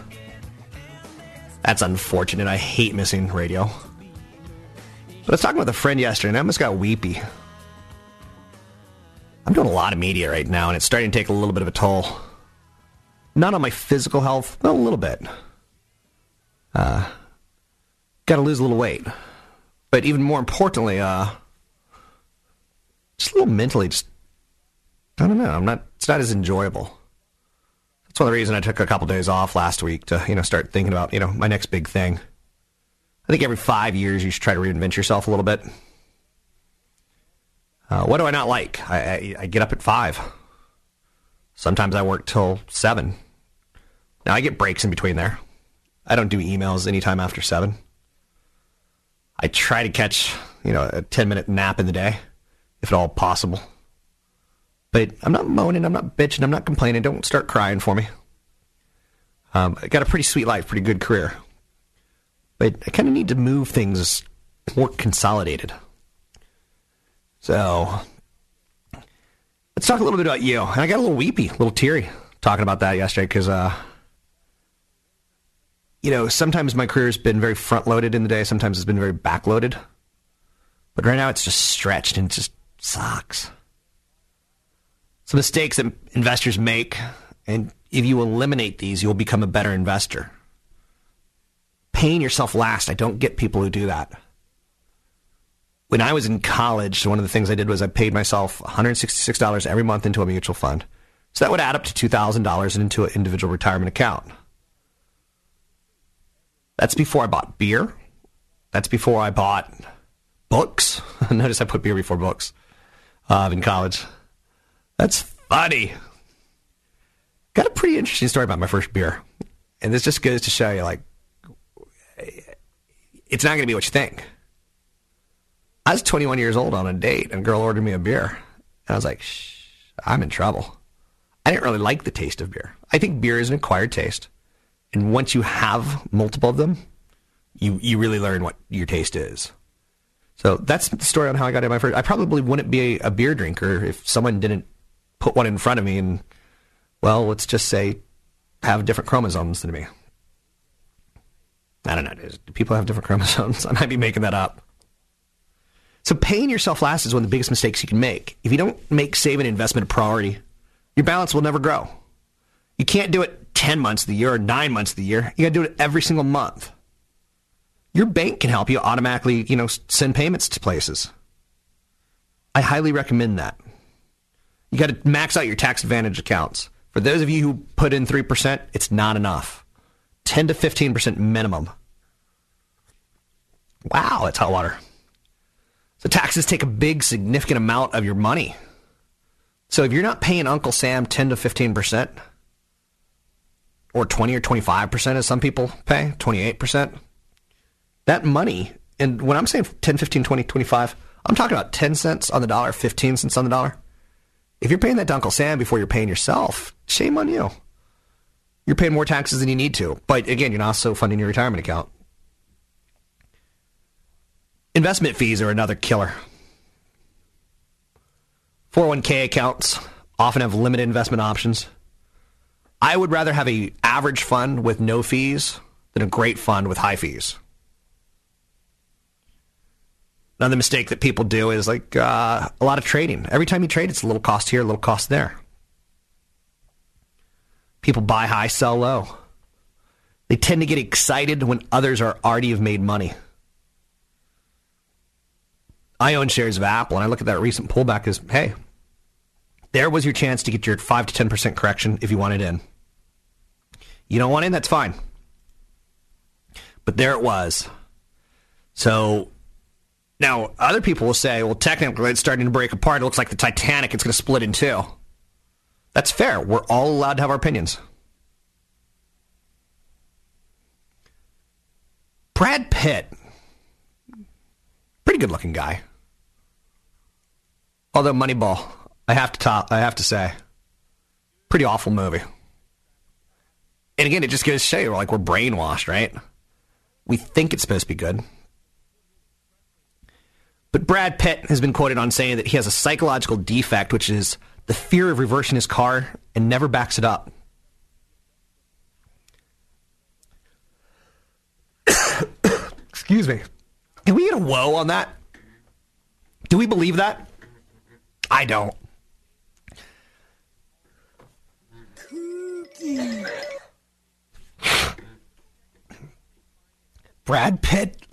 That's unfortunate. I hate missing radio. But I was talking with a friend yesterday, and I almost got weepy. I'm doing a lot of media right now, and it's starting to take a little bit of a toll. Not on my physical health, but a little bit. Uh, got to lose a little weight. But even more importantly, uh, just a little mentally, just I don't know. I'm not. It's not as enjoyable. That's one of the reasons I took a couple days off last week to you know start thinking about you know my next big thing. I think every five years you should try to reinvent yourself a little bit. Uh, what do I not like? I, I, I get up at five. Sometimes I work till seven. Now I get breaks in between there. I don't do emails anytime after seven. I try to catch you know, a 10 minute nap in the day, if at all possible. But I'm not moaning, I'm not bitching, I'm not complaining. Don't start crying for me. Um, I got a pretty sweet life, pretty good career. But I kind of need to move things more consolidated. So, let's talk a little bit about you. And I got a little weepy, a little teary talking about that yesterday because, uh, you know, sometimes my career's been very front loaded in the day, sometimes it's been very back loaded. But right now it's just stretched and just sucks. Some mistakes that investors make, and if you eliminate these, you'll become a better investor. Paying yourself last, I don't get people who do that. When I was in college, one of the things I did was I paid myself $166 every month into a mutual fund. So that would add up to $2,000 into an individual retirement account. That's before I bought beer. That's before I bought books. [laughs] Notice I put beer before books uh, in college. That's funny. Got a pretty interesting story about my first beer. And this just goes to show you, like, it's not going to be what you think. I was 21 years old on a date, and a girl ordered me a beer. And I was like, Shh, I'm in trouble. I didn't really like the taste of beer. I think beer is an acquired taste. And once you have multiple of them, you, you really learn what your taste is. So that's the story on how I got in my first. I probably wouldn't be a, a beer drinker if someone didn't put one in front of me and, well, let's just say, have different chromosomes than me. I don't know. Do people have different [laughs] chromosomes? I might be making that up. So paying yourself last is one of the biggest mistakes you can make. If you don't make saving investment a priority, your balance will never grow. You can't do it 10 months of the year or 9 months of the year. You got to do it every single month. Your bank can help you automatically, you know, send payments to places. I highly recommend that. You got to max out your tax advantage accounts. For those of you who put in 3%, it's not enough. 10 to 15% minimum. Wow, that's hot water. So taxes take a big, significant amount of your money. So if you're not paying Uncle Sam 10 to 15%, or 20 or 25% as some people pay, 28%, that money, and when I'm saying 10, 15, 20, 25, I'm talking about 10 cents on the dollar, 15 cents on the dollar. If you're paying that to Uncle Sam before you're paying yourself, shame on you. You're paying more taxes than you need to. But again, you're also funding your retirement account. Investment fees are another killer. 401k accounts often have limited investment options. I would rather have a average fund with no fees than a great fund with high fees. Another mistake that people do is like uh, a lot of trading. Every time you trade, it's a little cost here, a little cost there. People buy high, sell low. They tend to get excited when others are already have made money. I own shares of Apple, and I look at that recent pullback as, hey, there was your chance to get your 5 to 10% correction if you wanted in. You don't want in, that's fine. But there it was. So now other people will say, well, technically it's starting to break apart. It looks like the Titanic, it's going to split in two. That's fair. We're all allowed to have our opinions. Brad Pitt, pretty good looking guy. Although Moneyball, I have to top, I have to say, pretty awful movie. And again, it just goes to show you, like we're brainwashed, right? We think it's supposed to be good. But Brad Pitt has been quoted on saying that he has a psychological defect, which is the fear of reversing his car and never backs it up. [coughs] Excuse me. Can we get a whoa on that? Do we believe that? I don't. Brad Pitt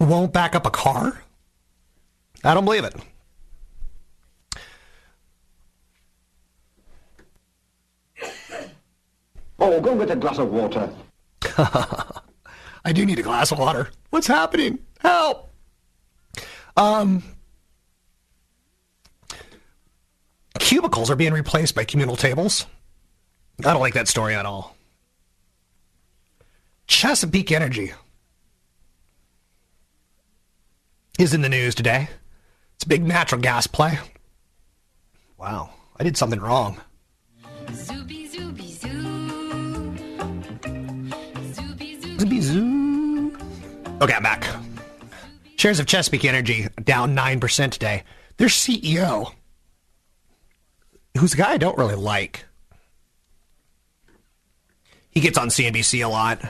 won't back up a car? I don't believe it.
Oh, go get a glass of water. [laughs]
I do need a glass of water. What's happening? Help! Um, cubicles are being replaced by communal tables. I don't like that story at all. Chesapeake Energy. is in the news today. It's a big natural gas play. Wow, I did something wrong. Zooby zoo. Okay, I'm back. Shares of Chesapeake Energy down 9% today. Their CEO, who's a guy I don't really like, he gets on CNBC a lot.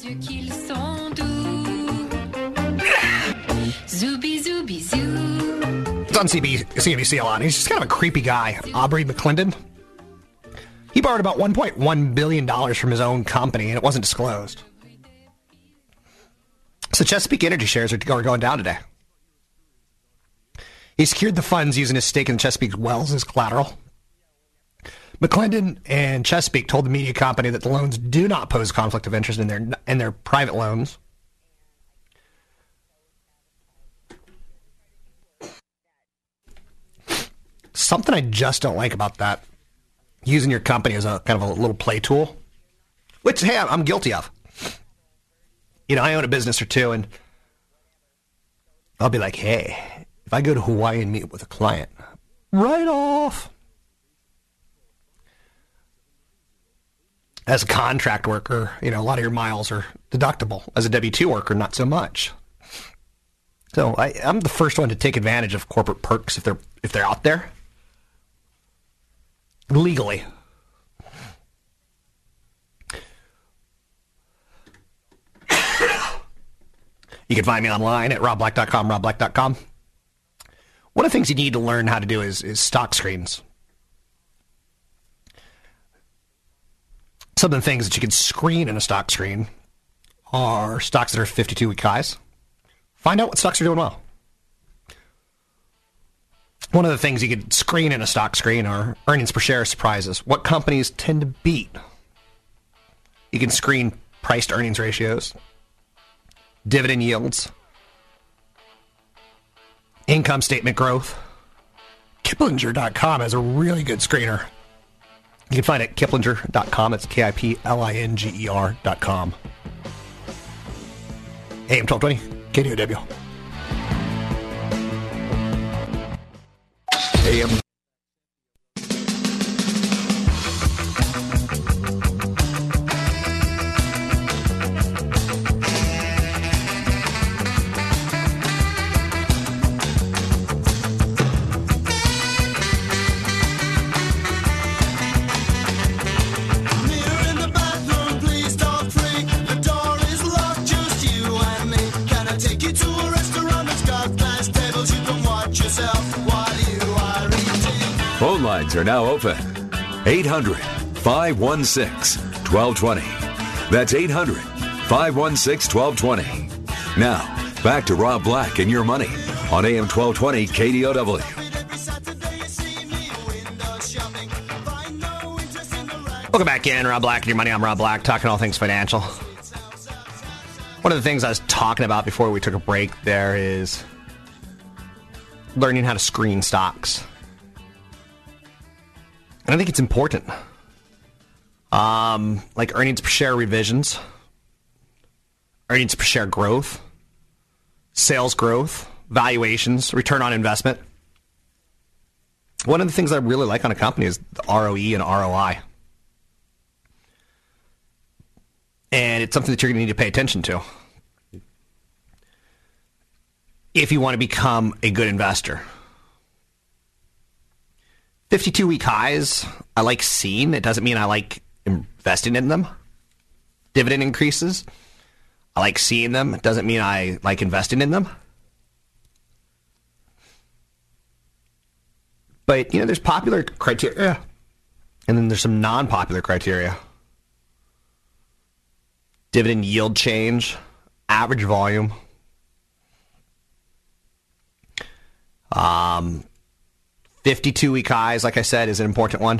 Dieu qu'ils sont doux. Zooby zoo.
He's on CB, CNBC a lot. He's just kind of a creepy guy. Aubrey McClendon. He borrowed about $1.1 billion from his own company, and it wasn't disclosed. So Chesapeake Energy shares are are going down today. He secured the funds using his stake in Chesapeake Wells as collateral. McClendon and Chesapeake told the media company that the loans do not pose conflict of interest in their in their private loans. Something I just don't like about that, using your company as a kind of a little play tool, which hey, I'm guilty of. You know, I own a business or two, and I'll be like, hey, if I go to Hawaii and meet with a client, right off. As a contract worker, you know, a lot of your miles are deductible. As a W 2 worker, not so much. So I, I'm the first one to take advantage of corporate perks if they're if they're out there legally. You can find me online at robblack.com, robblack.com. One of the things you need to learn how to do is, is stock screens. Some of the things that you can screen in a stock screen are stocks that are 52 week highs. Find out what stocks are doing well. One of the things you could screen in a stock screen are earnings per share surprises. What companies tend to beat? You can screen price to earnings ratios, dividend yields, income statement growth. Kiplinger.com has a really good screener. You can find it at kiplinger.com. It's K I P L I N G E R.com. AM 1220, KDOW.
AM lines are now open. 800 516 1220. That's 800 516 1220. Now, back to Rob Black and your money on AM 1220 KDOW.
Welcome back in, Rob Black and your money. I'm Rob Black, talking all things financial. One of the things I was talking about before we took a break there is learning how to screen stocks. And I think it's important. Um, like earnings per share revisions, earnings per share growth, sales growth, valuations, return on investment. One of the things I really like on a company is the ROE and ROI. and it's something that you're going to need to pay attention to if you want to become a good investor. 52 week highs, I like seeing. It doesn't mean I like investing in them. Dividend increases, I like seeing them. It doesn't mean I like investing in them. But, you know, there's popular criteria, and then there's some non popular criteria dividend yield change, average volume. Um, 52 week highs, like I said, is an important one.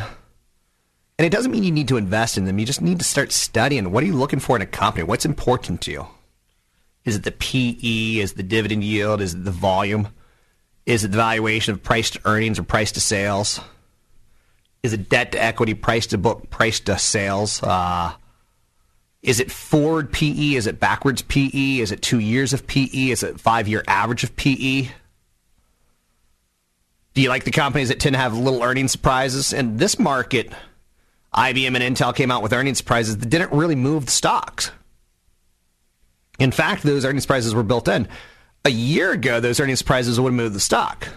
And it doesn't mean you need to invest in them. You just need to start studying. What are you looking for in a company? What's important to you? Is it the PE? Is it the dividend yield? Is it the volume? Is it the valuation of price to earnings or price to sales? Is it debt to equity, price to book, price to sales? Uh, Is it forward PE? Is it backwards PE? Is it two years of PE? Is it five year average of PE? Do you like the companies that tend to have little earnings surprises? In this market, IBM and Intel came out with earnings surprises that didn't really move the stocks. In fact, those earnings surprises were built in. A year ago, those earnings surprises would moved the stock.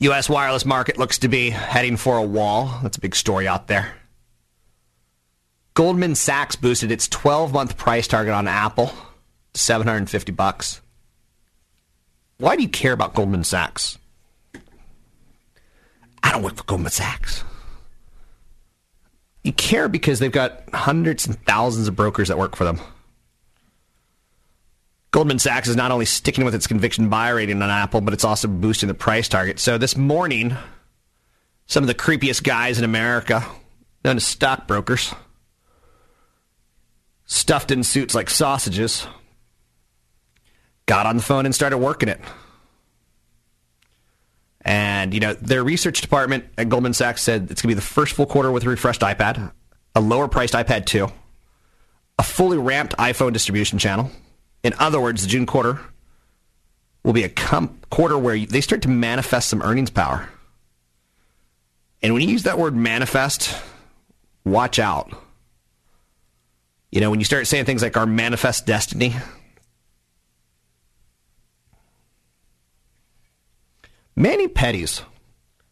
U.S. wireless market looks to be heading for a wall. That's a big story out there. Goldman Sachs boosted its 12-month price target on Apple to 750 bucks. Why do you care about Goldman Sachs? I don't work for Goldman Sachs. You care because they've got hundreds and thousands of brokers that work for them. Goldman Sachs is not only sticking with its conviction buy rating on Apple, but it's also boosting the price target. So this morning, some of the creepiest guys in America, known as stockbrokers, stuffed in suits like sausages, got on the phone and started working it. And, you know, their research department at Goldman Sachs said it's going to be the first full quarter with a refreshed iPad, a lower priced iPad 2, a fully ramped iPhone distribution channel. In other words, the June quarter will be a com- quarter where they start to manifest some earnings power. And when you use that word manifest, watch out. You know, when you start saying things like our manifest destiny, mani-pedis.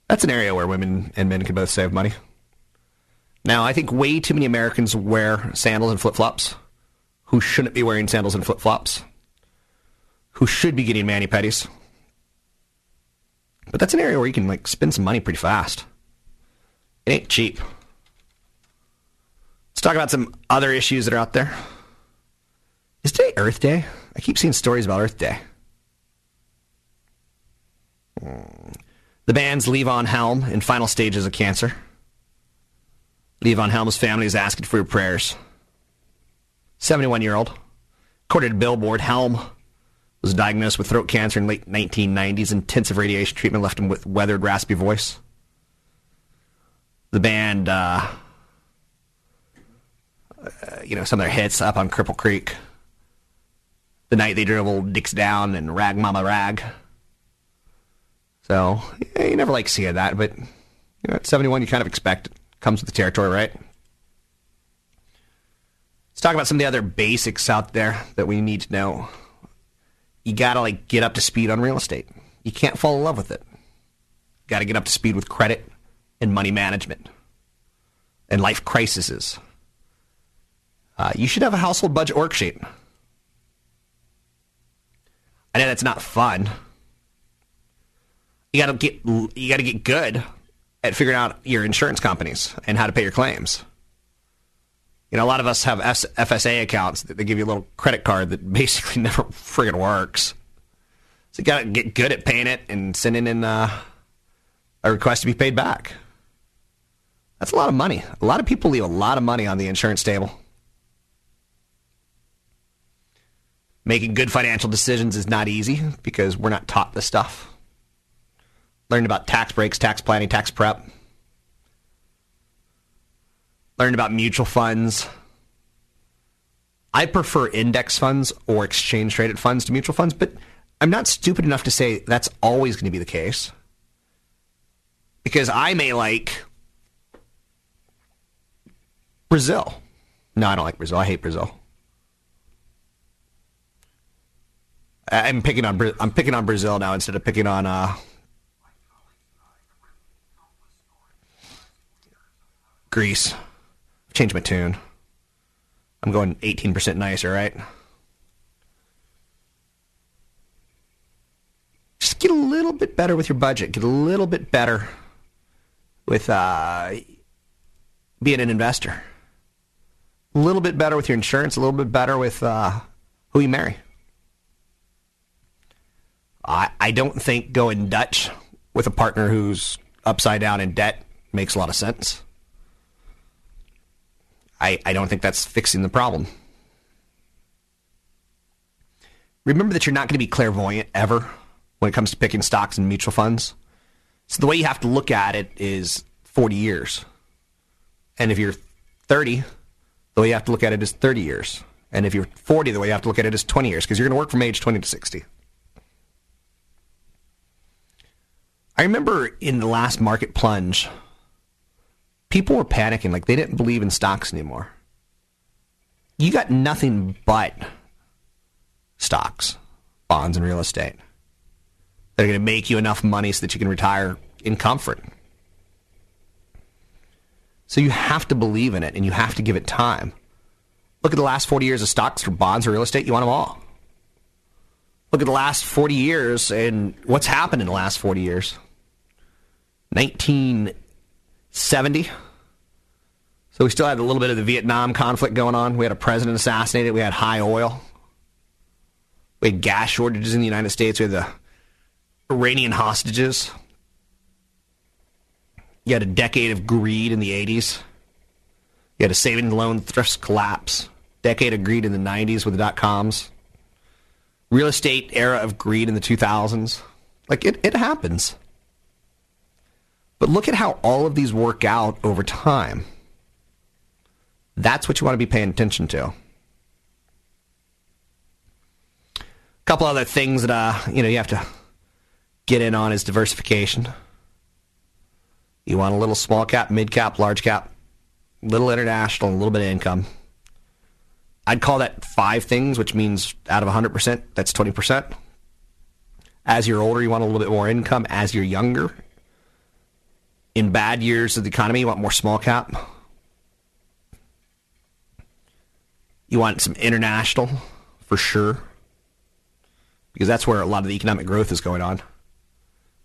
That's an area where women and men can both save money. Now, I think way too many Americans wear sandals and flip flops who shouldn't be wearing sandals and flip flops, who should be getting mani-pedis. But that's an area where you can like spend some money pretty fast. It ain't cheap. Let's talk about some other issues that are out there. Is today Earth Day? I keep seeing stories about Earth Day. The band's Levon Helm in final stages of cancer. Levon Helm's family is asking for your prayers. 71 year old. According to Billboard, Helm was diagnosed with throat cancer in late 1990s. Intensive radiation treatment left him with weathered, raspy voice. The band, uh, uh, you know, some of their hits up on Cripple Creek. The night they Drove Old Dixie Down and Rag Mama Rag. So yeah, you never like seeing that, but you know, at 71, you kind of expect it. Comes with the territory, right? Let's talk about some of the other basics out there that we need to know. You gotta like get up to speed on real estate. You can't fall in love with it. You Got to get up to speed with credit and money management and life crises. Uh, you should have a household budget worksheet. I know that's not fun. You gotta get you gotta get good at figuring out your insurance companies and how to pay your claims. You know, a lot of us have FSA accounts that they give you a little credit card that [laughs] basically never friggin' works. So you gotta get good at paying it and sending in uh, a request to be paid back. That's a lot of money. A lot of people leave a lot of money on the insurance table. Making good financial decisions is not easy because we're not taught this stuff. Learned about tax breaks, tax planning, tax prep. Learned about mutual funds. I prefer index funds or exchange traded funds to mutual funds, but I'm not stupid enough to say that's always going to be the case. Because I may like Brazil. No, I don't like Brazil. I hate Brazil. I'm picking on I'm picking on Brazil now instead of picking on uh, Greece. Change my tune. I'm going 18% nicer, right? Just get a little bit better with your budget. Get a little bit better with uh, being an investor. A little bit better with your insurance. A little bit better with uh, who you marry. I, I don't think going Dutch with a partner who's upside down in debt makes a lot of sense. I, I don't think that's fixing the problem. Remember that you're not going to be clairvoyant ever when it comes to picking stocks and mutual funds. So the way you have to look at it is 40 years. And if you're 30, the way you have to look at it is 30 years. And if you're 40, the way you have to look at it is 20 years because you're going to work from age 20 to 60. I remember in the last market plunge, people were panicking like they didn't believe in stocks anymore. You got nothing but stocks, bonds, and real estate. They're going to make you enough money so that you can retire in comfort. So you have to believe in it and you have to give it time. Look at the last 40 years of stocks or bonds or real estate, you want them all. Look at the last 40 years and what's happened in the last 40 years. 1970. So we still had a little bit of the Vietnam conflict going on. We had a president assassinated. We had high oil. We had gas shortages in the United States. We had the Iranian hostages. You had a decade of greed in the 80s. You had a savings loan thrift collapse. Decade of greed in the 90s with the dot coms. Real estate era of greed in the 2000s. Like, it, it happens. But look at how all of these work out over time. That's what you want to be paying attention to. A couple other things that uh, you know you have to get in on is diversification. You want a little small cap, mid cap, large cap, little international, a little bit of income. I'd call that five things, which means out of 100%, that's 20%. As you're older, you want a little bit more income. As you're younger, in bad years of the economy, you want more small cap. You want some international for sure, because that's where a lot of the economic growth is going on.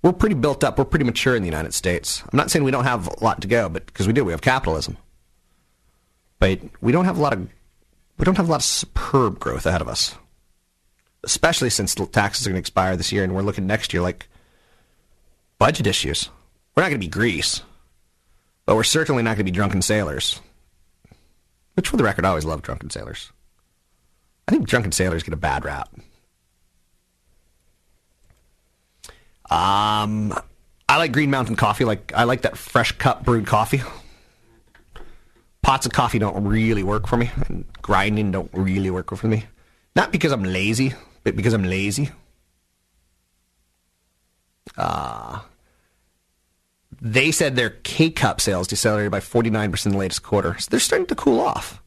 We're pretty built up. We're pretty mature in the United States. I'm not saying we don't have a lot to go, but because we do, we have capitalism. But we don't have a lot of we don't have a lot of superb growth ahead of us, especially since taxes are going to expire this year, and we're looking next year like budget issues. We're not going to be Greece, but we're certainly not going to be drunken sailors. Which, for the record, I always love drunken sailors. I think drunken sailors get a bad rap. Um, I like Green Mountain coffee. Like I like that fresh cup brewed coffee. Pots of coffee don't really work for me, and grinding don't really work for me. Not because I'm lazy, but because I'm lazy. Uh, they said their K cup sales decelerated by 49% in the latest quarter. So they're starting to cool off.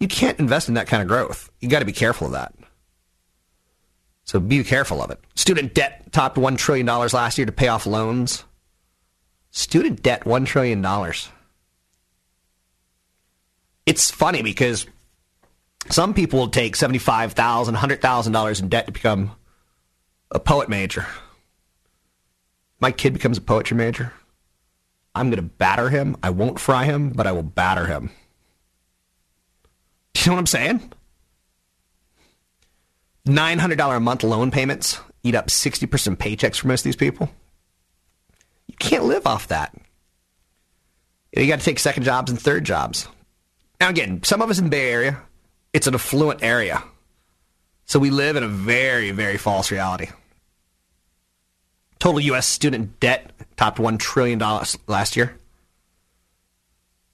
You can't invest in that kind of growth. You got to be careful of that. So be careful of it. Student debt topped $1 trillion last year to pay off loans. Student debt, $1 trillion. It's funny because some people will take $75,000, $100,000 in debt to become a poet major. My kid becomes a poetry major. I'm going to batter him. I won't fry him, but I will batter him. You know what I'm saying? $900 a month loan payments eat up 60% paychecks for most of these people. You can't live off that. You got to take second jobs and third jobs. Now, again, some of us in the Bay Area, it's an affluent area. So we live in a very, very false reality. Total U.S. student debt topped $1 trillion last year.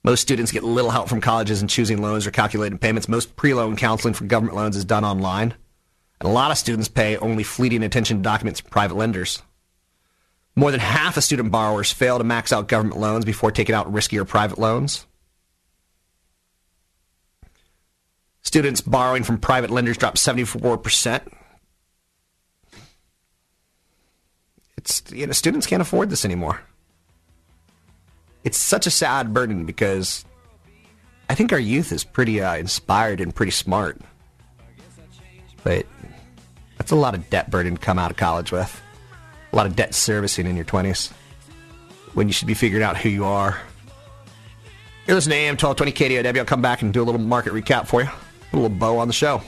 Most students get little help from colleges in choosing loans or calculating payments. Most pre loan counseling for government loans is done online. And a lot of students pay only fleeting attention to documents from private lenders. More than half of student borrowers fail to max out government loans before taking out riskier private loans. Students borrowing from private lenders dropped 74%. It's you know students can't afford this anymore. It's such a sad burden because I think our youth is pretty uh, inspired and pretty smart. But that's a lot of debt burden to come out of college with. A lot of debt servicing in your 20s when you should be figuring out who you are. Listening to AM 1220 KDOW. I'll come back and do a little market recap for you. A little bow on the show.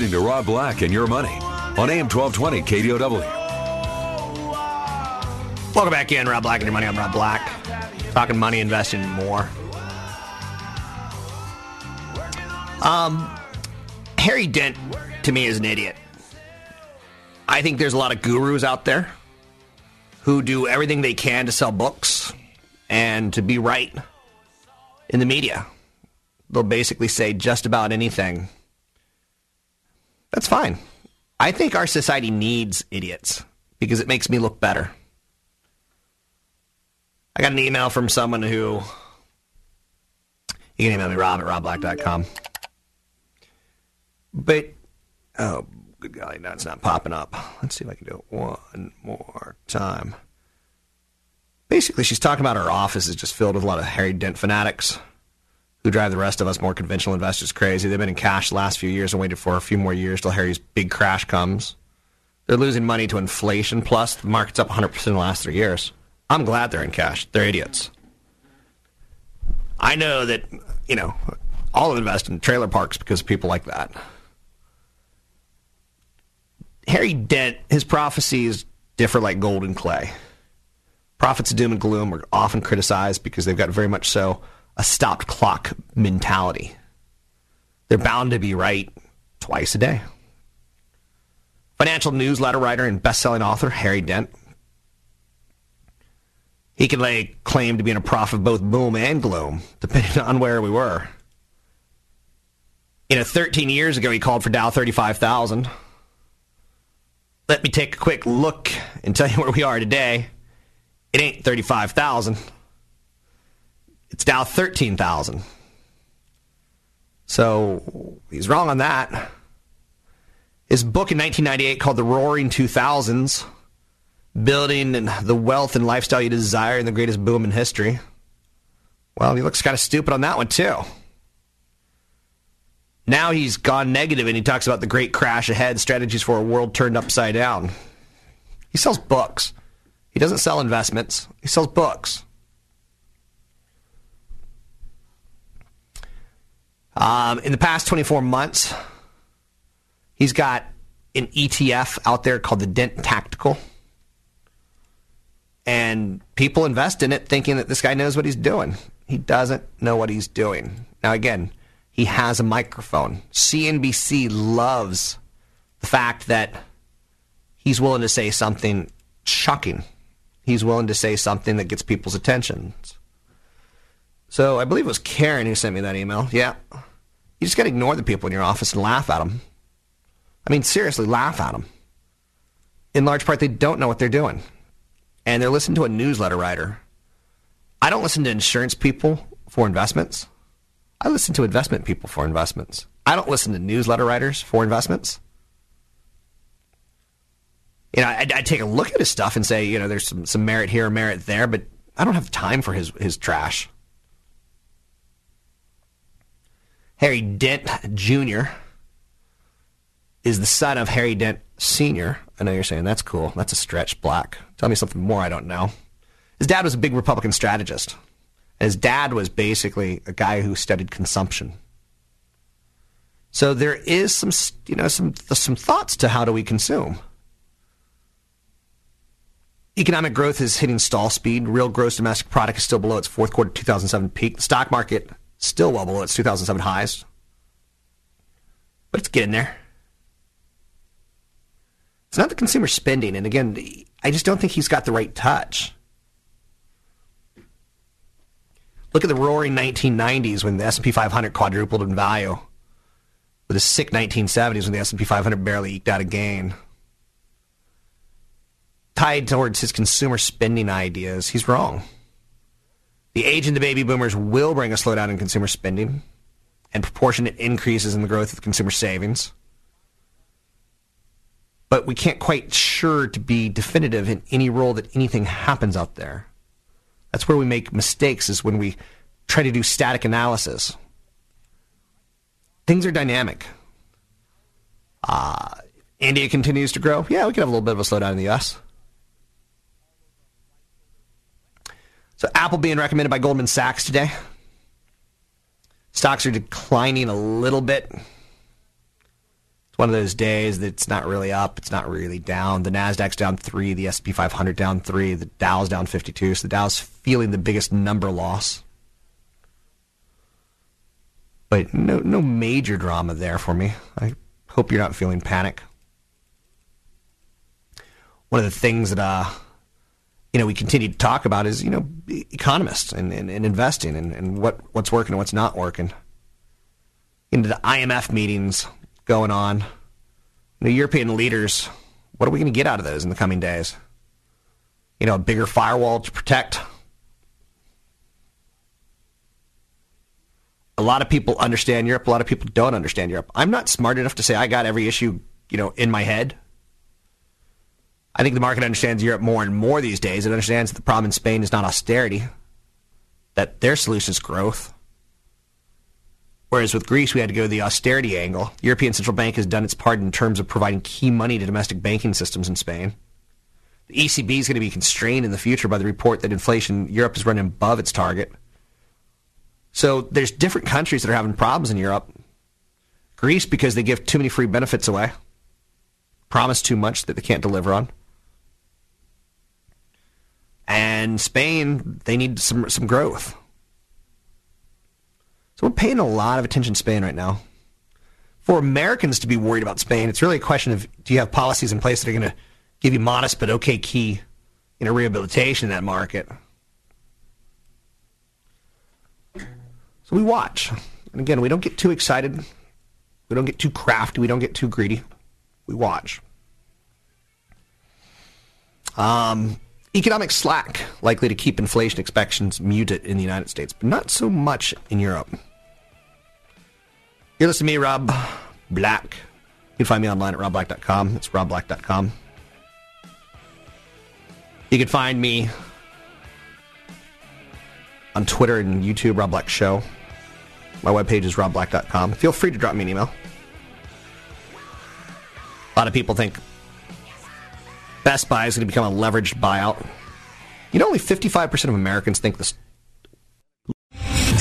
Listening to Rob Black and Your Money on AM 1220 KDOW.
Welcome back in, Rob Black and your money. I'm Rob Black. Talking money, investing, more. Um, Harry Dent to me is an idiot. I think there's a lot of gurus out there who do everything they can to sell books and to be right in the media. They'll basically say just about anything. That's fine. I think our society needs idiots because it makes me look better. I got an email from someone who. You can email me, rob at robblack.com. But, oh, good golly, no, it's not popping up. Let's see if I can do it one more time. Basically, she's talking about her office is just filled with a lot of Harry Dent fanatics who drive the rest of us more conventional investors crazy. They've been in cash the last few years and waited for a few more years till Harry's big crash comes. They're losing money to inflation, plus the market's up 100% in the last three years. I'm glad they're in cash. They're idiots. I know that, you know, I'll invest in trailer parks because of people like that. Harry Dent, his prophecies differ like gold and clay. Prophets of doom and gloom are often criticized because they've got very much so a stopped clock mentality. They're bound to be right twice a day. Financial newsletter writer and best-selling author Harry Dent. He can lay claim to being a prophet of both boom and gloom, depending on where we were. You know, 13 years ago, he called for Dow 35,000. Let me take a quick look and tell you [laughs] where we are today. It ain't 35,000. It's Dow 13,000. So he's wrong on that. His book in 1998 called The Roaring 2000s Building the Wealth and Lifestyle You Desire in the Greatest Boom in History. Well, he looks kind of stupid on that one, too. Now he's gone negative and he talks about the great crash ahead, strategies for a world turned upside down. He sells books. He doesn't sell investments, he sells books. Um, in the past 24 months, he's got an ETF out there called the Dent Tactical. And people invest in it thinking that this guy knows what he's doing. He doesn't know what he's doing. Now, again, he has a microphone. CNBC loves the fact that he's willing to say something shocking. He's willing to say something that gets people's attention. So I believe it was Karen who sent me that email. Yeah. You just got to ignore the people in your office and laugh at them. I mean, seriously, laugh at them. In large part, they don't know what they're doing. And they're listening to a newsletter writer. I don't listen to insurance people for investments. I listen to investment people for investments. I don't listen to newsletter writers for investments. You know, I, I take a look at his stuff and say, you know, there's some, some merit here, merit there, but I don't have time for his, his trash. Harry Dent Jr. is the son of Harry Dent Sr. I know you're saying that's cool. That's a stretch, Black. Tell me something more I don't know. His dad was a big Republican strategist. His dad was basically a guy who studied consumption. So there is some, you know, some some thoughts to how do we consume. Economic growth is hitting stall speed. Real gross domestic product is still below its fourth quarter 2007 peak. The stock market still well below its 2007 highs, but it's getting there. It's not the consumer spending, and again, I just don't think he's got the right touch. Look at the roaring 1990s when the S&P 500 quadrupled in value. With the sick 1970s when the S&P 500 barely eked out a gain. Tied towards his consumer spending ideas, he's wrong. The age of the baby boomers will bring a slowdown in consumer spending and proportionate increases in the growth of consumer savings. But we can't quite sure to be definitive in any role that anything happens out there. That's where we make mistakes is when we try to do static analysis. Things are dynamic. Uh, India continues to grow. Yeah, we could have a little bit of a slowdown in the U.S. So Apple being recommended by Goldman Sachs today. Stocks are declining a little bit. It's one of those days that's not really up, it's not really down. The Nasdaq's down three, the S&P 500 down three, the Dow's down 52. So the Dow's feeling the biggest number loss. But no, no major drama there for me. I hope you're not feeling panic. One of the things that uh, you know we continue to talk about is you know economists and, and, and investing and, and what what's working and what's not working. Into the IMF meetings going on. The European leaders, what are we going to get out of those in the coming days? You know, a bigger firewall to protect. A lot of people understand Europe. A lot of people don't understand Europe. I'm not smart enough to say I got every issue, you know, in my head. I think the market understands Europe more and more these days. It understands that the problem in Spain is not austerity, that their solution is growth. Whereas with Greece, we had to go the austerity angle. The European Central Bank has done its part in terms of providing key money to domestic banking systems in Spain. The ECB is going to be constrained in the future by the report that inflation Europe is running above its target. So there's different countries that are having problems in Europe. Greece because they give too many free benefits away, promise too much that they can't deliver on. And Spain, they need some some growth. So we're paying a lot of attention to Spain right now. For Americans to be worried about Spain, it's really a question of do you have policies in place that are going to give you modest but okay key in a rehabilitation in that market? So we watch. And again, we don't get too excited. We don't get too crafty. We don't get too greedy. We watch. Um, economic slack likely to keep inflation expectations muted in the United States, but not so much in Europe. You're listening to me, Rob Black. You can find me online at robblack.com. It's robblack.com. You can find me on Twitter and YouTube, Rob Black Show. My webpage is robblack.com. Feel free to drop me an email. A lot of people think Best Buy is going to become a leveraged buyout. You know, only 55% of Americans think this.